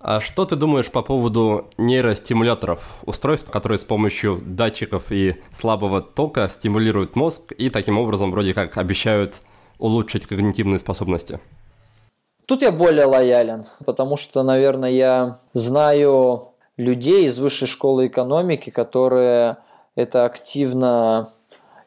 А что ты думаешь по поводу нейростимуляторов, устройств, которые с помощью датчиков и слабого тока стимулируют мозг и таким образом вроде как обещают улучшить когнитивные способности? Тут я более лоялен, потому что, наверное, я знаю людей из высшей школы экономики, которые это активно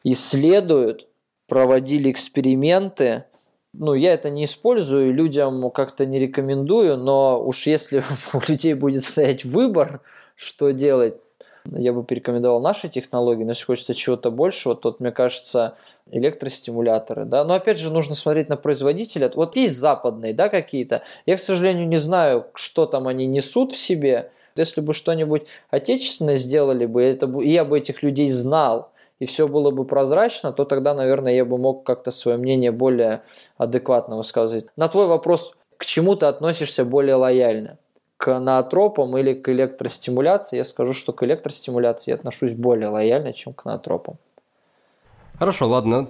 исследуют, проводили эксперименты, ну, я это не использую, людям как-то не рекомендую, но уж если у людей будет стоять выбор, что делать, я бы порекомендовал наши технологии, но если хочется чего-то большего, то, мне кажется, электростимуляторы, да, но опять же нужно смотреть на производителя, вот есть западные, да, какие-то, я, к сожалению, не знаю, что там они несут в себе, если бы что-нибудь отечественное сделали бы, это, я бы этих людей знал, и все было бы прозрачно, то тогда, наверное, я бы мог как-то свое мнение более адекватно высказывать. На твой вопрос, к чему ты относишься более лояльно? К наотропам или к электростимуляции? Я скажу, что к электростимуляции я отношусь более лояльно, чем к наотропам. Хорошо, ладно.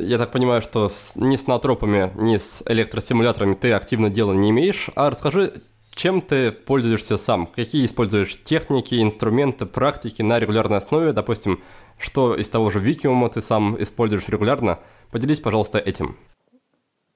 Я так понимаю, что ни с наотропами, ни с электростимуляторами ты активно дела не имеешь. А расскажи, чем ты пользуешься сам? Какие используешь техники, инструменты, практики на регулярной основе? Допустим, что из того же Викиума ты сам используешь регулярно? Поделись, пожалуйста, этим.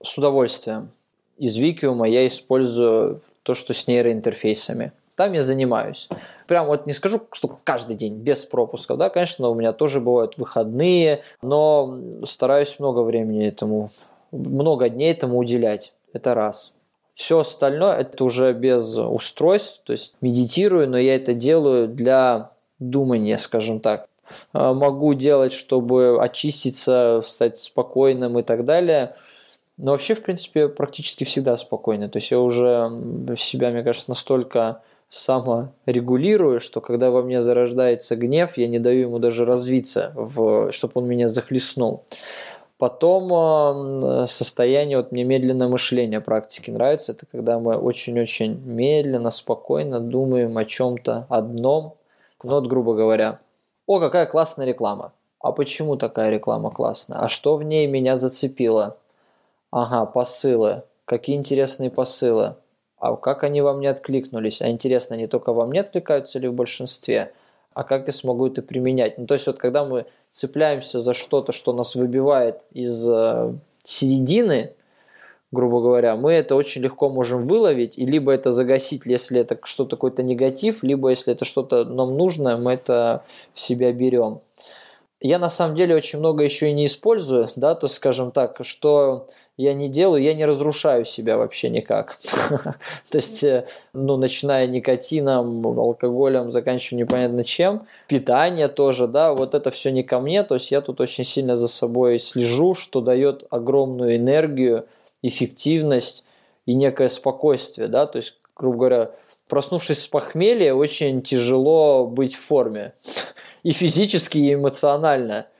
С удовольствием. Из Викиума я использую то, что с нейроинтерфейсами. Там я занимаюсь. Прям вот не скажу, что каждый день без пропусков, да, конечно, у меня тоже бывают выходные, но стараюсь много времени этому, много дней этому уделять. Это раз. Все остальное это уже без устройств, то есть медитирую, но я это делаю для думания, скажем так. А, могу делать, чтобы очиститься, стать спокойным и так далее. Но вообще, в принципе, практически всегда спокойно. То есть я уже себя, мне кажется, настолько саморегулирую, что когда во мне зарождается гнев, я не даю ему даже развиться, в, чтобы он меня захлестнул. Потом состояние, вот мне медленное мышление практики нравится, это когда мы очень-очень медленно, спокойно думаем о чем-то одном, ну вот грубо говоря, о, какая классная реклама. А почему такая реклама классная? А что в ней меня зацепило? Ага, посылы. Какие интересные посылы. А как они во мне откликнулись? А интересно, они только во мне откликаются или в большинстве? А как я смогу это применять? Ну, то есть вот когда мы цепляемся за что-то, что нас выбивает из э, середины, грубо говоря, мы это очень легко можем выловить, и либо это загасить, если это что-то какой-то негатив, либо если это что-то нам нужное, мы это в себя берем. Я на самом деле очень много еще и не использую, да, то скажем так, что я не делаю, я не разрушаю себя вообще никак. То есть, э, ну, начиная никотином, алкоголем, заканчивая непонятно чем, питание тоже, да, вот это все не ко мне, то есть я тут очень сильно за собой слежу, что дает огромную энергию, эффективность и некое спокойствие, да, то есть, грубо говоря, проснувшись с похмелья, очень тяжело быть в форме и физически, и эмоционально –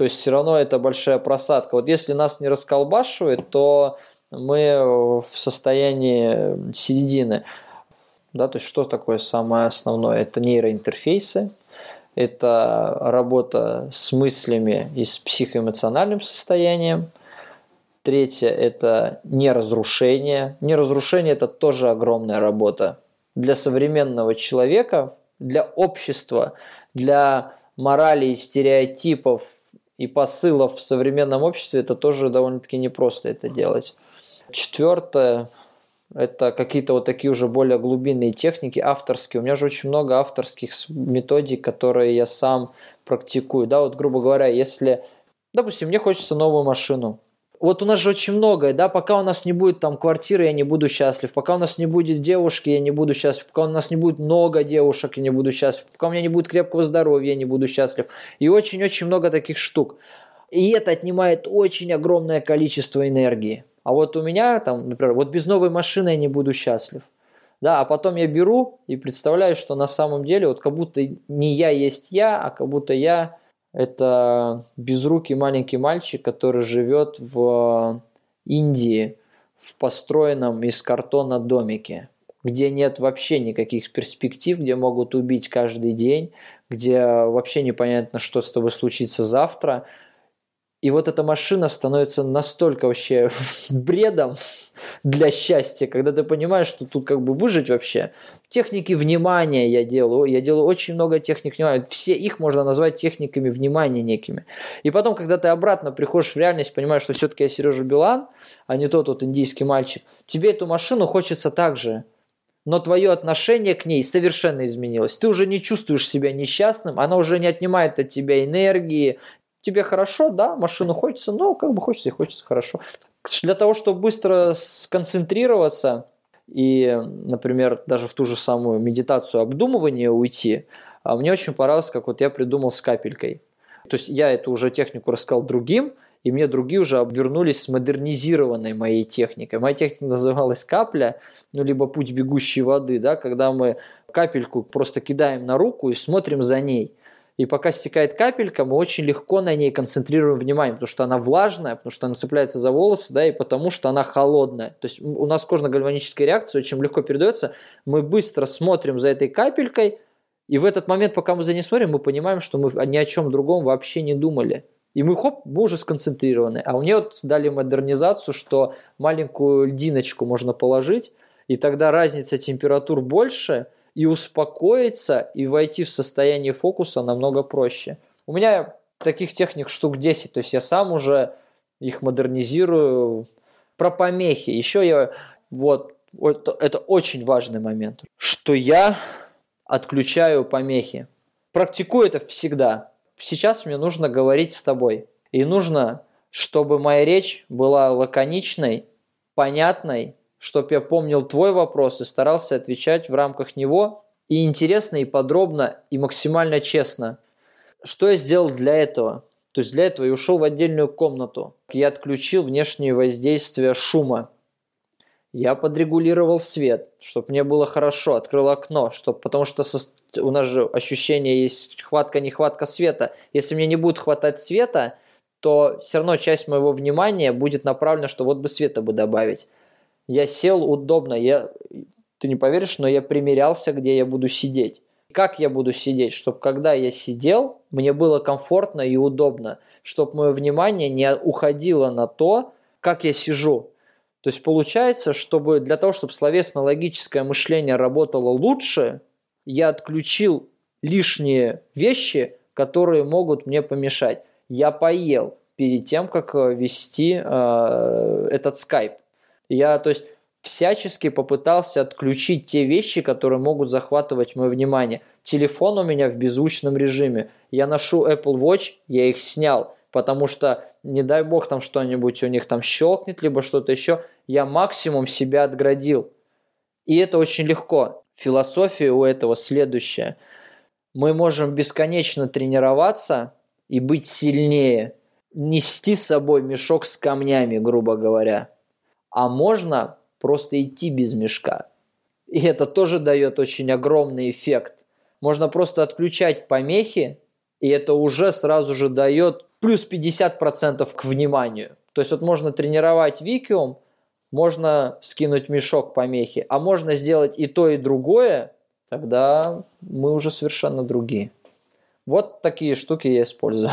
То есть все равно это большая просадка. Вот если нас не расколбашивает, то мы в состоянии середины. Да, то есть что такое самое основное? Это нейроинтерфейсы, это работа с мыслями и с психоэмоциональным состоянием. Третье – это неразрушение. Неразрушение – это тоже огромная работа. Для современного человека, для общества, для морали и стереотипов и посылов в современном обществе это тоже довольно-таки непросто это делать. Четвертое это какие-то вот такие уже более глубинные техники, авторские. У меня же очень много авторских методик, которые я сам практикую. Да, вот, грубо говоря, если, допустим, мне хочется новую машину, вот у нас же очень многое, да, пока у нас не будет там квартиры, я не буду счастлив, пока у нас не будет девушки, я не буду счастлив, пока у нас не будет много девушек, я не буду счастлив, пока у меня не будет крепкого здоровья, я не буду счастлив. И очень-очень много таких штук. И это отнимает очень огромное количество энергии. А вот у меня там, например, вот без новой машины я не буду счастлив. Да, а потом я беру и представляю, что на самом деле вот как будто не я есть я, а как будто я это безрукий маленький мальчик, который живет в Индии в построенном из картона домике, где нет вообще никаких перспектив, где могут убить каждый день, где вообще непонятно, что с тобой случится завтра, и вот эта машина становится настолько вообще бредом для счастья, когда ты понимаешь, что тут как бы выжить вообще. Техники внимания я делаю. Я делаю очень много техник внимания. Все их можно назвать техниками внимания некими. И потом, когда ты обратно приходишь в реальность, понимаешь, что все-таки я Сережа Билан, а не тот вот индийский мальчик, тебе эту машину хочется так же но твое отношение к ней совершенно изменилось. Ты уже не чувствуешь себя несчастным, она уже не отнимает от тебя энергии, тебе хорошо, да, машину хочется, но как бы хочется и хочется хорошо. Для того, чтобы быстро сконцентрироваться и, например, даже в ту же самую медитацию обдумывания уйти, а, мне очень понравилось, как вот я придумал с капелькой. То есть я эту уже технику рассказал другим, и мне другие уже обвернулись с модернизированной моей техникой. Моя техника называлась капля, ну, либо путь бегущей воды, да, когда мы капельку просто кидаем на руку и смотрим за ней. И пока стекает капелька, мы очень легко на ней концентрируем внимание, потому что она влажная, потому что она цепляется за волосы, да, и потому что она холодная. То есть у нас кожно-гальваническая реакция очень легко передается. Мы быстро смотрим за этой капелькой, и в этот момент, пока мы за ней смотрим, мы понимаем, что мы ни о чем другом вообще не думали. И мы, хоп, мы уже сконцентрированы. А у нее вот дали модернизацию, что маленькую льдиночку можно положить, и тогда разница температур больше – и успокоиться, и войти в состояние фокуса намного проще. У меня таких техник штук 10, то есть я сам уже их модернизирую. Про помехи. Еще я, вот, это, очень важный момент, что я отключаю помехи. Практикую это всегда. Сейчас мне нужно говорить с тобой. И нужно, чтобы моя речь была лаконичной, понятной чтобы я помнил твой вопрос и старался отвечать в рамках него и интересно, и подробно, и максимально честно. Что я сделал для этого? То есть для этого я ушел в отдельную комнату. Я отключил внешние воздействия шума. Я подрегулировал свет, чтобы мне было хорошо, открыл окно, чтобы, потому что со, у нас же ощущение есть хватка-нехватка света. Если мне не будет хватать света, то все равно часть моего внимания будет направлена, что вот бы света бы добавить. Я сел удобно, я, ты не поверишь, но я примерялся, где я буду сидеть. Как я буду сидеть, чтобы когда я сидел, мне было комфортно и удобно, чтобы мое внимание не уходило на то, как я сижу. То есть получается, чтобы для того, чтобы словесно-логическое мышление работало лучше, я отключил лишние вещи, которые могут мне помешать. Я поел перед тем, как э, вести э, этот скайп. Я, то есть, всячески попытался отключить те вещи, которые могут захватывать мое внимание. Телефон у меня в беззвучном режиме. Я ношу Apple Watch, я их снял, потому что, не дай бог, там что-нибудь у них там щелкнет, либо что-то еще. Я максимум себя отградил. И это очень легко. Философия у этого следующая. Мы можем бесконечно тренироваться и быть сильнее, нести с собой мешок с камнями, грубо говоря а можно просто идти без мешка. И это тоже дает очень огромный эффект. Можно просто отключать помехи, и это уже сразу же дает плюс 50% к вниманию. То есть вот можно тренировать викиум, можно скинуть мешок помехи, а можно сделать и то, и другое, тогда мы уже совершенно другие. Вот такие штуки я использую.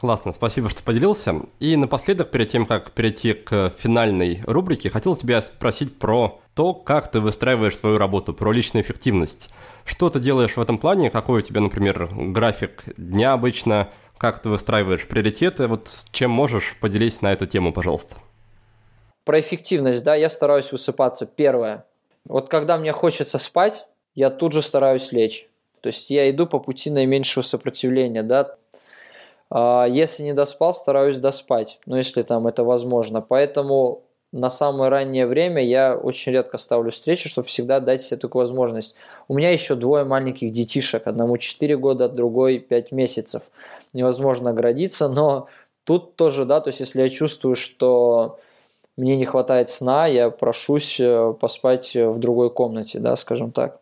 Классно, спасибо, что поделился. И напоследок, перед тем, как перейти к финальной рубрике, хотел тебя спросить про то, как ты выстраиваешь свою работу, про личную эффективность. Что ты делаешь в этом плане? Какой у тебя, например, график дня обычно? Как ты выстраиваешь приоритеты? Вот с чем можешь, поделись на эту тему, пожалуйста. Про эффективность, да, я стараюсь высыпаться. Первое. Вот когда мне хочется спать, я тут же стараюсь лечь. То есть я иду по пути наименьшего сопротивления, да. А, если не доспал, стараюсь доспать, ну, если там это возможно. Поэтому на самое раннее время я очень редко ставлю встречи, чтобы всегда дать себе такую возможность. У меня еще двое маленьких детишек, одному 4 года, другой 5 месяцев. Невозможно оградиться, но тут тоже, да, то есть если я чувствую, что мне не хватает сна, я прошусь э, поспать в другой комнате, да, скажем так.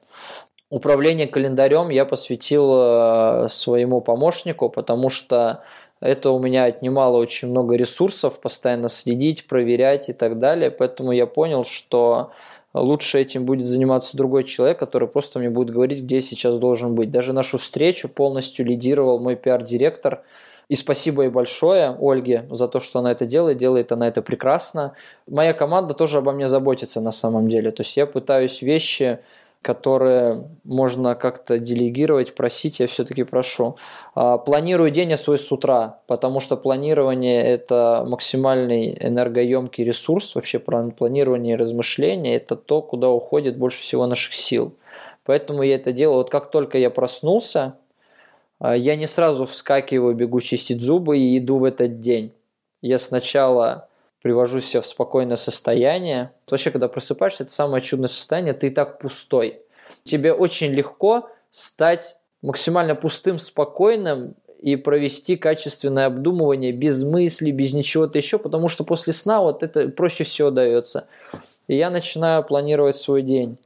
Управление календарем я посвятил э, своему помощнику, потому что это у меня отнимало очень много ресурсов, постоянно следить, проверять и так далее. Поэтому я понял, что лучше этим будет заниматься другой человек, который просто мне будет говорить, где я сейчас должен быть. Даже нашу встречу полностью лидировал мой пиар-директор. И спасибо ей большое Ольге за то, что она это делает. Делает она это прекрасно. Моя команда тоже обо мне заботится на самом деле. То есть я пытаюсь вещи которые можно как-то делегировать, просить, я все-таки прошу. А, планирую день я свой с утра, потому что планирование – это максимальный энергоемкий ресурс, вообще планирование и размышления – это то, куда уходит больше всего наших сил. Поэтому я это делаю. Вот как только я проснулся, а, я не сразу вскакиваю, бегу чистить зубы и иду в этот день. Я сначала привожу себя в спокойное состояние. Вообще, когда просыпаешься, это самое чудное состояние, ты и так пустой. Тебе очень легко стать максимально пустым, спокойным и провести качественное обдумывание без мыслей, без ничего-то еще, потому что после сна вот это проще всего дается. И я начинаю планировать свой день.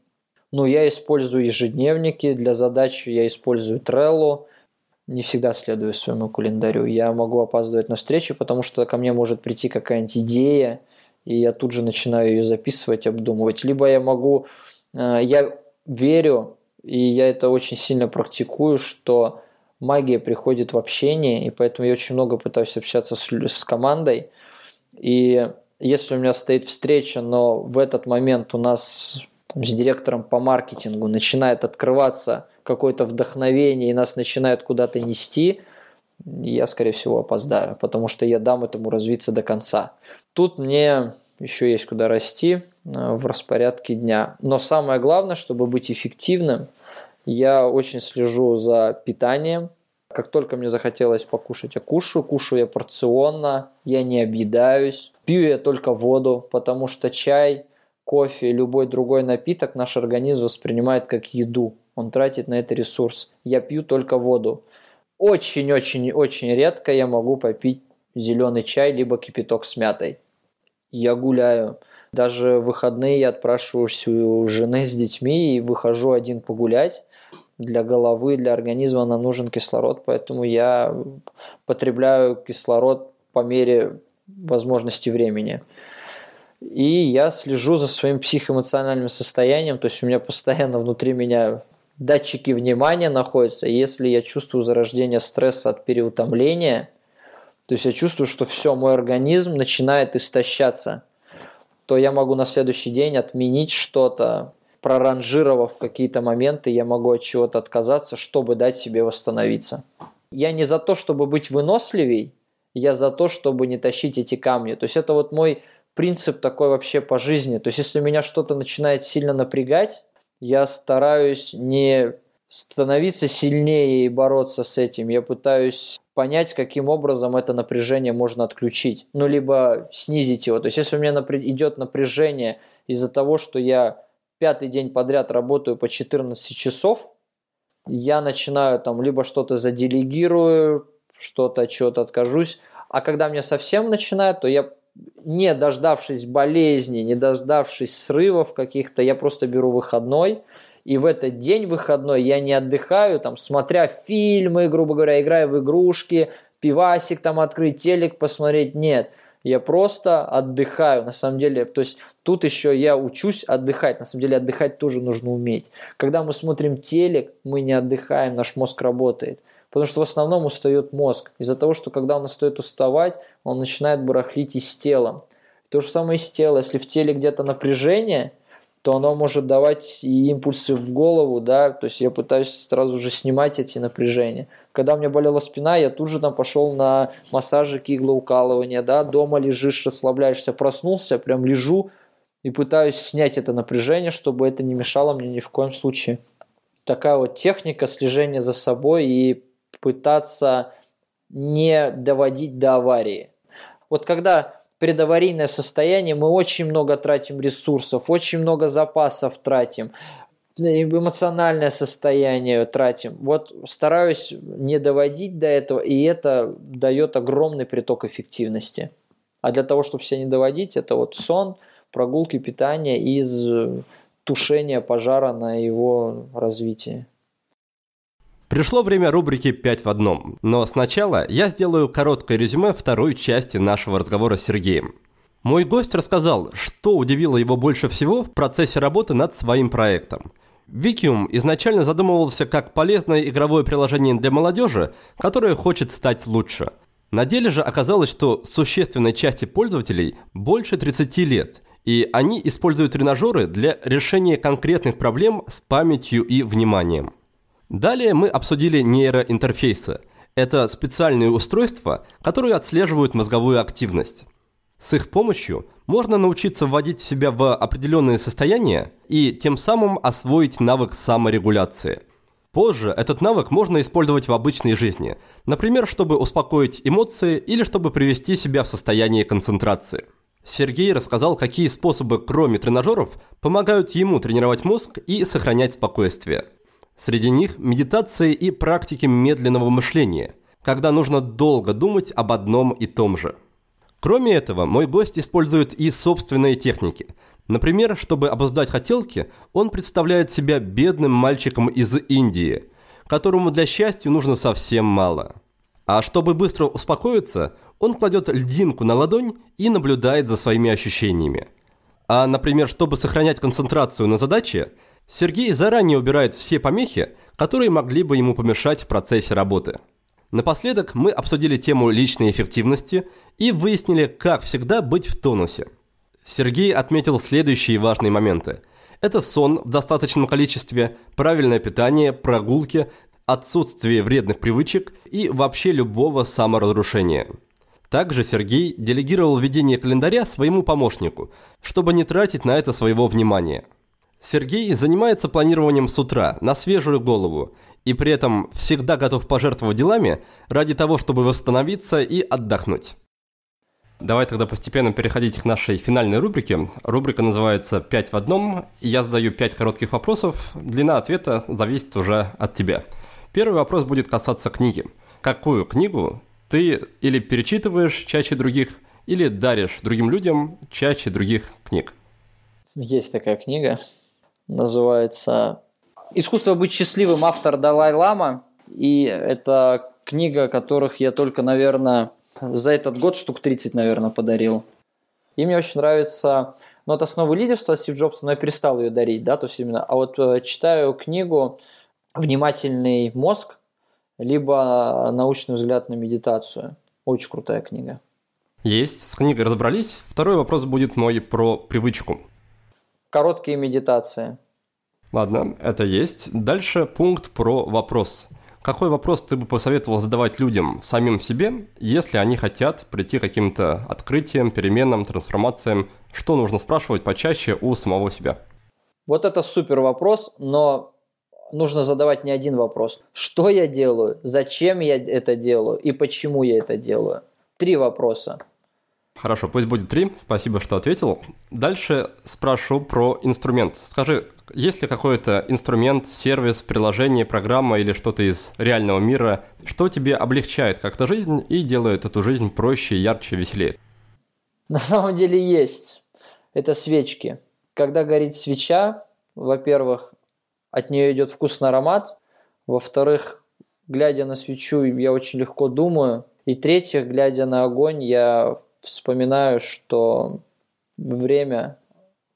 Ну, я использую ежедневники, для задач я использую Trello, не всегда следую своему календарю. Я могу опаздывать на встречу, потому что ко мне может прийти какая-нибудь идея, и я тут же начинаю ее записывать, обдумывать. Либо я могу, э, я верю, и я это очень сильно практикую, что магия приходит в общение, и поэтому я очень много пытаюсь общаться с, с командой. И если у меня стоит встреча, но в этот момент у нас с директором по маркетингу начинает открываться какое-то вдохновение и нас начинает куда-то нести, я, скорее всего, опоздаю, потому что я дам этому развиться до конца. Тут мне еще есть куда расти э, в распорядке дня. Но самое главное, чтобы быть эффективным, я очень слежу за питанием. Как только мне захотелось покушать, я кушаю. Кушаю я порционно, я не объедаюсь. Пью я только воду, потому что чай, кофе, любой другой напиток наш организм воспринимает как еду он тратит на это ресурс. Я пью только воду. Очень-очень-очень редко я могу попить зеленый чай, либо кипяток с мятой. Я гуляю. Даже в выходные я отпрашиваюсь у жены с детьми и выхожу один погулять. Для головы, для организма нам нужен кислород, поэтому я потребляю кислород по мере возможности времени. И я слежу за своим психоэмоциональным состоянием, то есть у меня постоянно внутри меня датчики внимания находятся. Если я чувствую зарождение стресса от переутомления, то есть я чувствую, что все, мой организм начинает истощаться, то я могу на следующий день отменить что-то, проранжировав какие-то моменты, я могу от чего-то отказаться, чтобы дать себе восстановиться. Я не за то, чтобы быть выносливей, я за то, чтобы не тащить эти камни. То есть это вот мой принцип такой вообще по жизни. То есть если меня что-то начинает сильно напрягать, я стараюсь не становиться сильнее и бороться с этим. Я пытаюсь понять, каким образом это напряжение можно отключить. Ну, либо снизить его. То есть, если у меня напря... идет напряжение из-за того, что я пятый день подряд работаю по 14 часов, я начинаю там либо что-то заделегирую, что-то от чего-то откажусь. А когда мне совсем начинает, то я не дождавшись болезни, не дождавшись срывов каких-то, я просто беру выходной, и в этот день выходной я не отдыхаю, там, смотря фильмы, грубо говоря, играю в игрушки, пивасик там открыть, телек посмотреть. Нет, я просто отдыхаю, на самом деле. То есть тут еще я учусь отдыхать. На самом деле отдыхать тоже нужно уметь. Когда мы смотрим телек, мы не отдыхаем, наш мозг работает. Потому что в основном устает мозг. Из-за того, что когда он устает уставать, он начинает барахлить и с телом. То же самое и с телом. Если в теле где-то напряжение, то оно может давать и импульсы в голову, да, то есть я пытаюсь сразу же снимать эти напряжения. Когда у меня болела спина, я тут же там пошел на массажики, иглоукалывания, да, дома лежишь, расслабляешься, проснулся, прям лежу и пытаюсь снять это напряжение, чтобы это не мешало мне ни в коем случае. Такая вот техника слежения за собой и пытаться не доводить до аварии. Вот когда предаварийное состояние, мы очень много тратим ресурсов, очень много запасов тратим, эмоциональное состояние тратим. Вот стараюсь не доводить до этого, и это дает огромный приток эффективности. А для того, чтобы себя не доводить, это вот сон, прогулки, питание из тушения пожара на его развитие. Пришло время рубрики «5 в одном», но сначала я сделаю короткое резюме второй части нашего разговора с Сергеем. Мой гость рассказал, что удивило его больше всего в процессе работы над своим проектом. Викиум изначально задумывался как полезное игровое приложение для молодежи, которое хочет стать лучше. На деле же оказалось, что существенной части пользователей больше 30 лет, и они используют тренажеры для решения конкретных проблем с памятью и вниманием. Далее мы обсудили нейроинтерфейсы. Это специальные устройства, которые отслеживают мозговую активность. С их помощью можно научиться вводить себя в определенные состояния и тем самым освоить навык саморегуляции. Позже этот навык можно использовать в обычной жизни, например, чтобы успокоить эмоции или чтобы привести себя в состояние концентрации. Сергей рассказал, какие способы, кроме тренажеров, помогают ему тренировать мозг и сохранять спокойствие. Среди них медитации и практики медленного мышления, когда нужно долго думать об одном и том же. Кроме этого, мой гость использует и собственные техники. Например, чтобы обуздать хотелки, он представляет себя бедным мальчиком из Индии, которому для счастья нужно совсем мало. А чтобы быстро успокоиться, он кладет льдинку на ладонь и наблюдает за своими ощущениями. А, например, чтобы сохранять концентрацию на задаче – Сергей заранее убирает все помехи, которые могли бы ему помешать в процессе работы. Напоследок мы обсудили тему личной эффективности и выяснили, как всегда быть в тонусе. Сергей отметил следующие важные моменты. Это сон в достаточном количестве, правильное питание, прогулки, отсутствие вредных привычек и вообще любого саморазрушения. Также Сергей делегировал ведение календаря своему помощнику, чтобы не тратить на это своего внимания – Сергей занимается планированием с утра, на свежую голову, и при этом всегда готов пожертвовать делами ради того, чтобы восстановиться и отдохнуть. Давай тогда постепенно переходить к нашей финальной рубрике. Рубрика называется «Пять в одном». Я задаю пять коротких вопросов. Длина ответа зависит уже от тебя. Первый вопрос будет касаться книги. Какую книгу ты или перечитываешь чаще других, или даришь другим людям чаще других книг? Есть такая книга называется «Искусство быть счастливым» автор Далай-Лама. И это книга, которых я только, наверное, за этот год штук 30, наверное, подарил. И мне очень нравится, ну, это основы лидерства Стив Джобса, но я перестал ее дарить, да, то есть именно, а вот э, читаю книгу «Внимательный мозг», либо «Научный взгляд на медитацию». Очень крутая книга. Есть, с книгой разобрались. Второй вопрос будет мой про привычку. Короткие медитации. Ладно, это есть. Дальше пункт про вопрос. Какой вопрос ты бы посоветовал задавать людям, самим себе, если они хотят прийти к каким-то открытиям, переменам, трансформациям? Что нужно спрашивать почаще у самого себя? Вот это супер вопрос, но нужно задавать не один вопрос. Что я делаю, зачем я это делаю и почему я это делаю? Три вопроса. Хорошо, пусть будет три. Спасибо, что ответил. Дальше спрошу про инструмент. Скажи, есть ли какой-то инструмент, сервис, приложение, программа или что-то из реального мира, что тебе облегчает как-то жизнь и делает эту жизнь проще, ярче, веселее? На самом деле есть. Это свечки. Когда горит свеча, во-первых, от нее идет вкусный аромат. Во-вторых, глядя на свечу, я очень легко думаю. И третье, глядя на огонь, я вспоминаю, что время,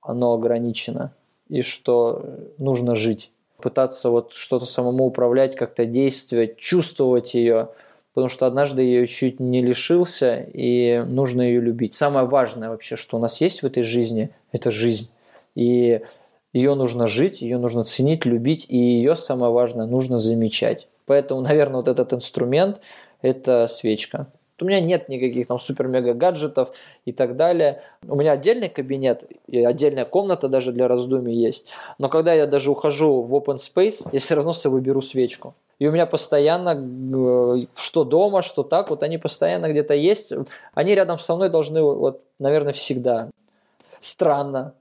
оно ограничено, и что нужно жить. Пытаться вот что-то самому управлять, как-то действовать, чувствовать ее, потому что однажды я ее чуть не лишился, и нужно ее любить. Самое важное вообще, что у нас есть в этой жизни, это жизнь. И ее нужно жить, ее нужно ценить, любить, и ее, самое важное, нужно замечать. Поэтому, наверное, вот этот инструмент – это свечка. У меня нет никаких там супер-мега гаджетов и так далее. У меня отдельный кабинет и отдельная комната даже для раздумий есть. Но когда я даже ухожу в open space, я все равно с собой беру свечку. И у меня постоянно, э, что дома, что так, вот они постоянно где-то есть. Они рядом со мной должны, вот, наверное, всегда. Странно.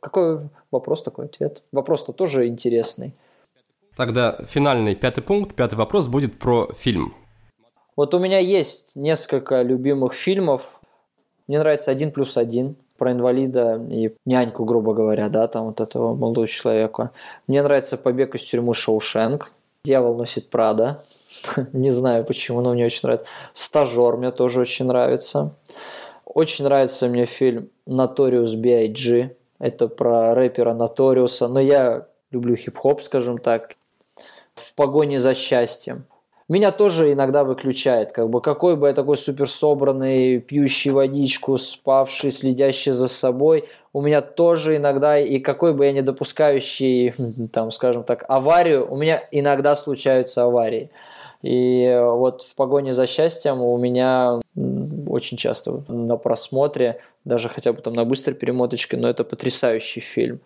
Какой вопрос, такой ответ? Вопрос-то тоже интересный. Тогда финальный пятый пункт, пятый вопрос будет про фильм. Вот у меня есть несколько любимых фильмов. Мне нравится «Один плюс один», про инвалида и няньку, грубо говоря, да, там вот этого молодого человека. Мне нравится «Побег из тюрьмы Шоушенк», «Дьявол носит Прада», не знаю почему, но мне очень нравится. «Стажер» мне тоже очень нравится. Очень нравится мне фильм «Notorious B.I.G.», это про рэпера Notorious, но я люблю хип-хоп, скажем так, в погоне за счастьем меня тоже иногда выключает. Как бы какой бы я такой супер собранный, пьющий водичку, спавший, следящий за собой, у меня тоже иногда, и какой бы я не допускающий, там, скажем так, аварию, у меня иногда случаются аварии. И вот в погоне за счастьем у меня очень часто на просмотре, даже хотя бы там на быстрой перемоточке, но это потрясающий фильм.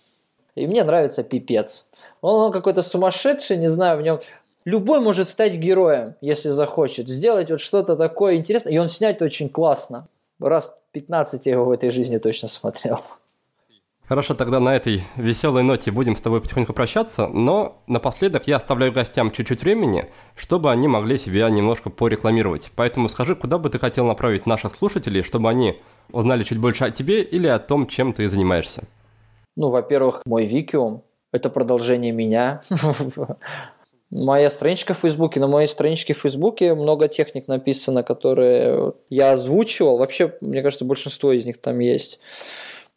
И мне нравится «Пипец». Он, он какой-то сумасшедший, не знаю, в нем любой может стать героем, если захочет. Сделать вот что-то такое интересное. И он снять очень классно. Раз 15 я его в этой жизни точно смотрел. Хорошо, тогда на этой веселой ноте будем с тобой потихоньку прощаться, но напоследок я оставляю гостям чуть-чуть времени, чтобы они могли себя немножко порекламировать. Поэтому скажи, куда бы ты хотел направить наших слушателей, чтобы они узнали чуть больше о тебе или о том, чем ты занимаешься? Ну, во-первых, мой Викиум – это продолжение меня. Моя страничка в Фейсбуке. На моей страничке в Фейсбуке много техник написано, которые я озвучивал. Вообще, мне кажется, большинство из них там есть.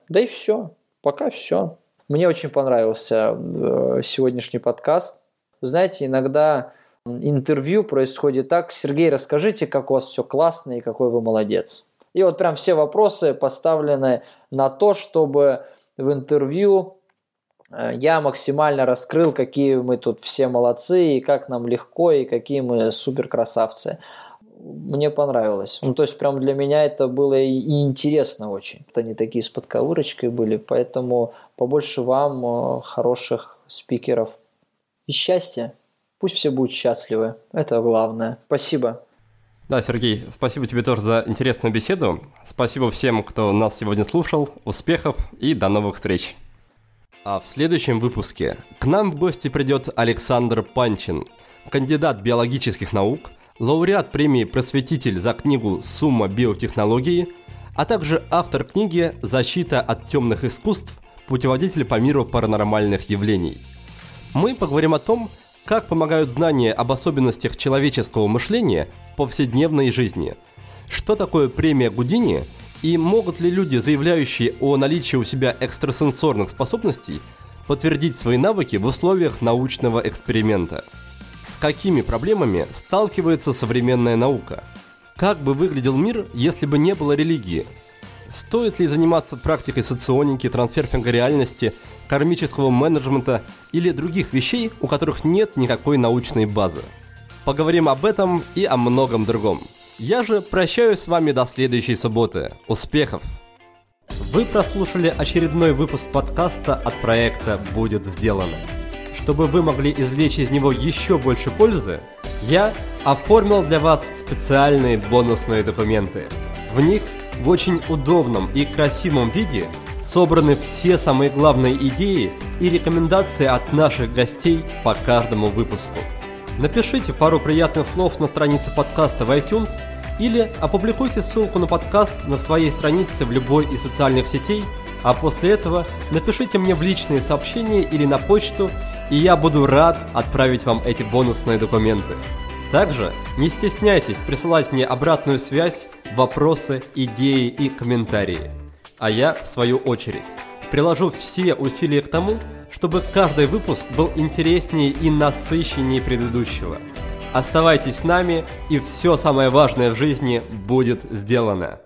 Да и все. Пока все. Мне очень понравился э, сегодняшний подкаст. знаете, иногда интервью происходит так. Сергей, расскажите, как у вас все классно и какой вы молодец. И вот прям все вопросы поставлены на то, чтобы в интервью я максимально раскрыл, какие мы тут все молодцы, и как нам легко, и какие мы супер красавцы. Мне понравилось. Ну, то есть, прям для меня это было и интересно очень. Они такие с подковырочкой были, поэтому побольше вам э, хороших спикеров. И счастья. Пусть все будут счастливы. Это главное. Спасибо. Да, Сергей, спасибо тебе тоже за интересную беседу. Спасибо всем, кто нас сегодня слушал. Успехов и до новых встреч. А в следующем выпуске к нам в гости придет Александр Панчин, кандидат биологических наук, лауреат премии «Просветитель» за книгу «Сумма биотехнологии», а также автор книги «Защита от темных искусств. Путеводитель по миру паранормальных явлений». Мы поговорим о том, как помогают знания об особенностях человеческого мышления в повседневной жизни, что такое премия Гудини – и могут ли люди, заявляющие о наличии у себя экстрасенсорных способностей, подтвердить свои навыки в условиях научного эксперимента? С какими проблемами сталкивается современная наука? Как бы выглядел мир, если бы не было религии? Стоит ли заниматься практикой соционики, трансерфинга реальности, кармического менеджмента или других вещей, у которых нет никакой научной базы? Поговорим об этом и о многом другом. Я же прощаюсь с вами до следующей субботы. Успехов! Вы прослушали очередной выпуск подкаста от проекта «Будет сделано». Чтобы вы могли извлечь из него еще больше пользы, я оформил для вас специальные бонусные документы. В них в очень удобном и красивом виде собраны все самые главные идеи и рекомендации от наших гостей по каждому выпуску. Напишите пару приятных слов на странице подкаста в iTunes или опубликуйте ссылку на подкаст на своей странице в любой из социальных сетей, а после этого напишите мне в личные сообщения или на почту, и я буду рад отправить вам эти бонусные документы. Также не стесняйтесь присылать мне обратную связь, вопросы, идеи и комментарии. А я, в свою очередь, приложу все усилия к тому, чтобы каждый выпуск был интереснее и насыщеннее предыдущего. Оставайтесь с нами, и все самое важное в жизни будет сделано.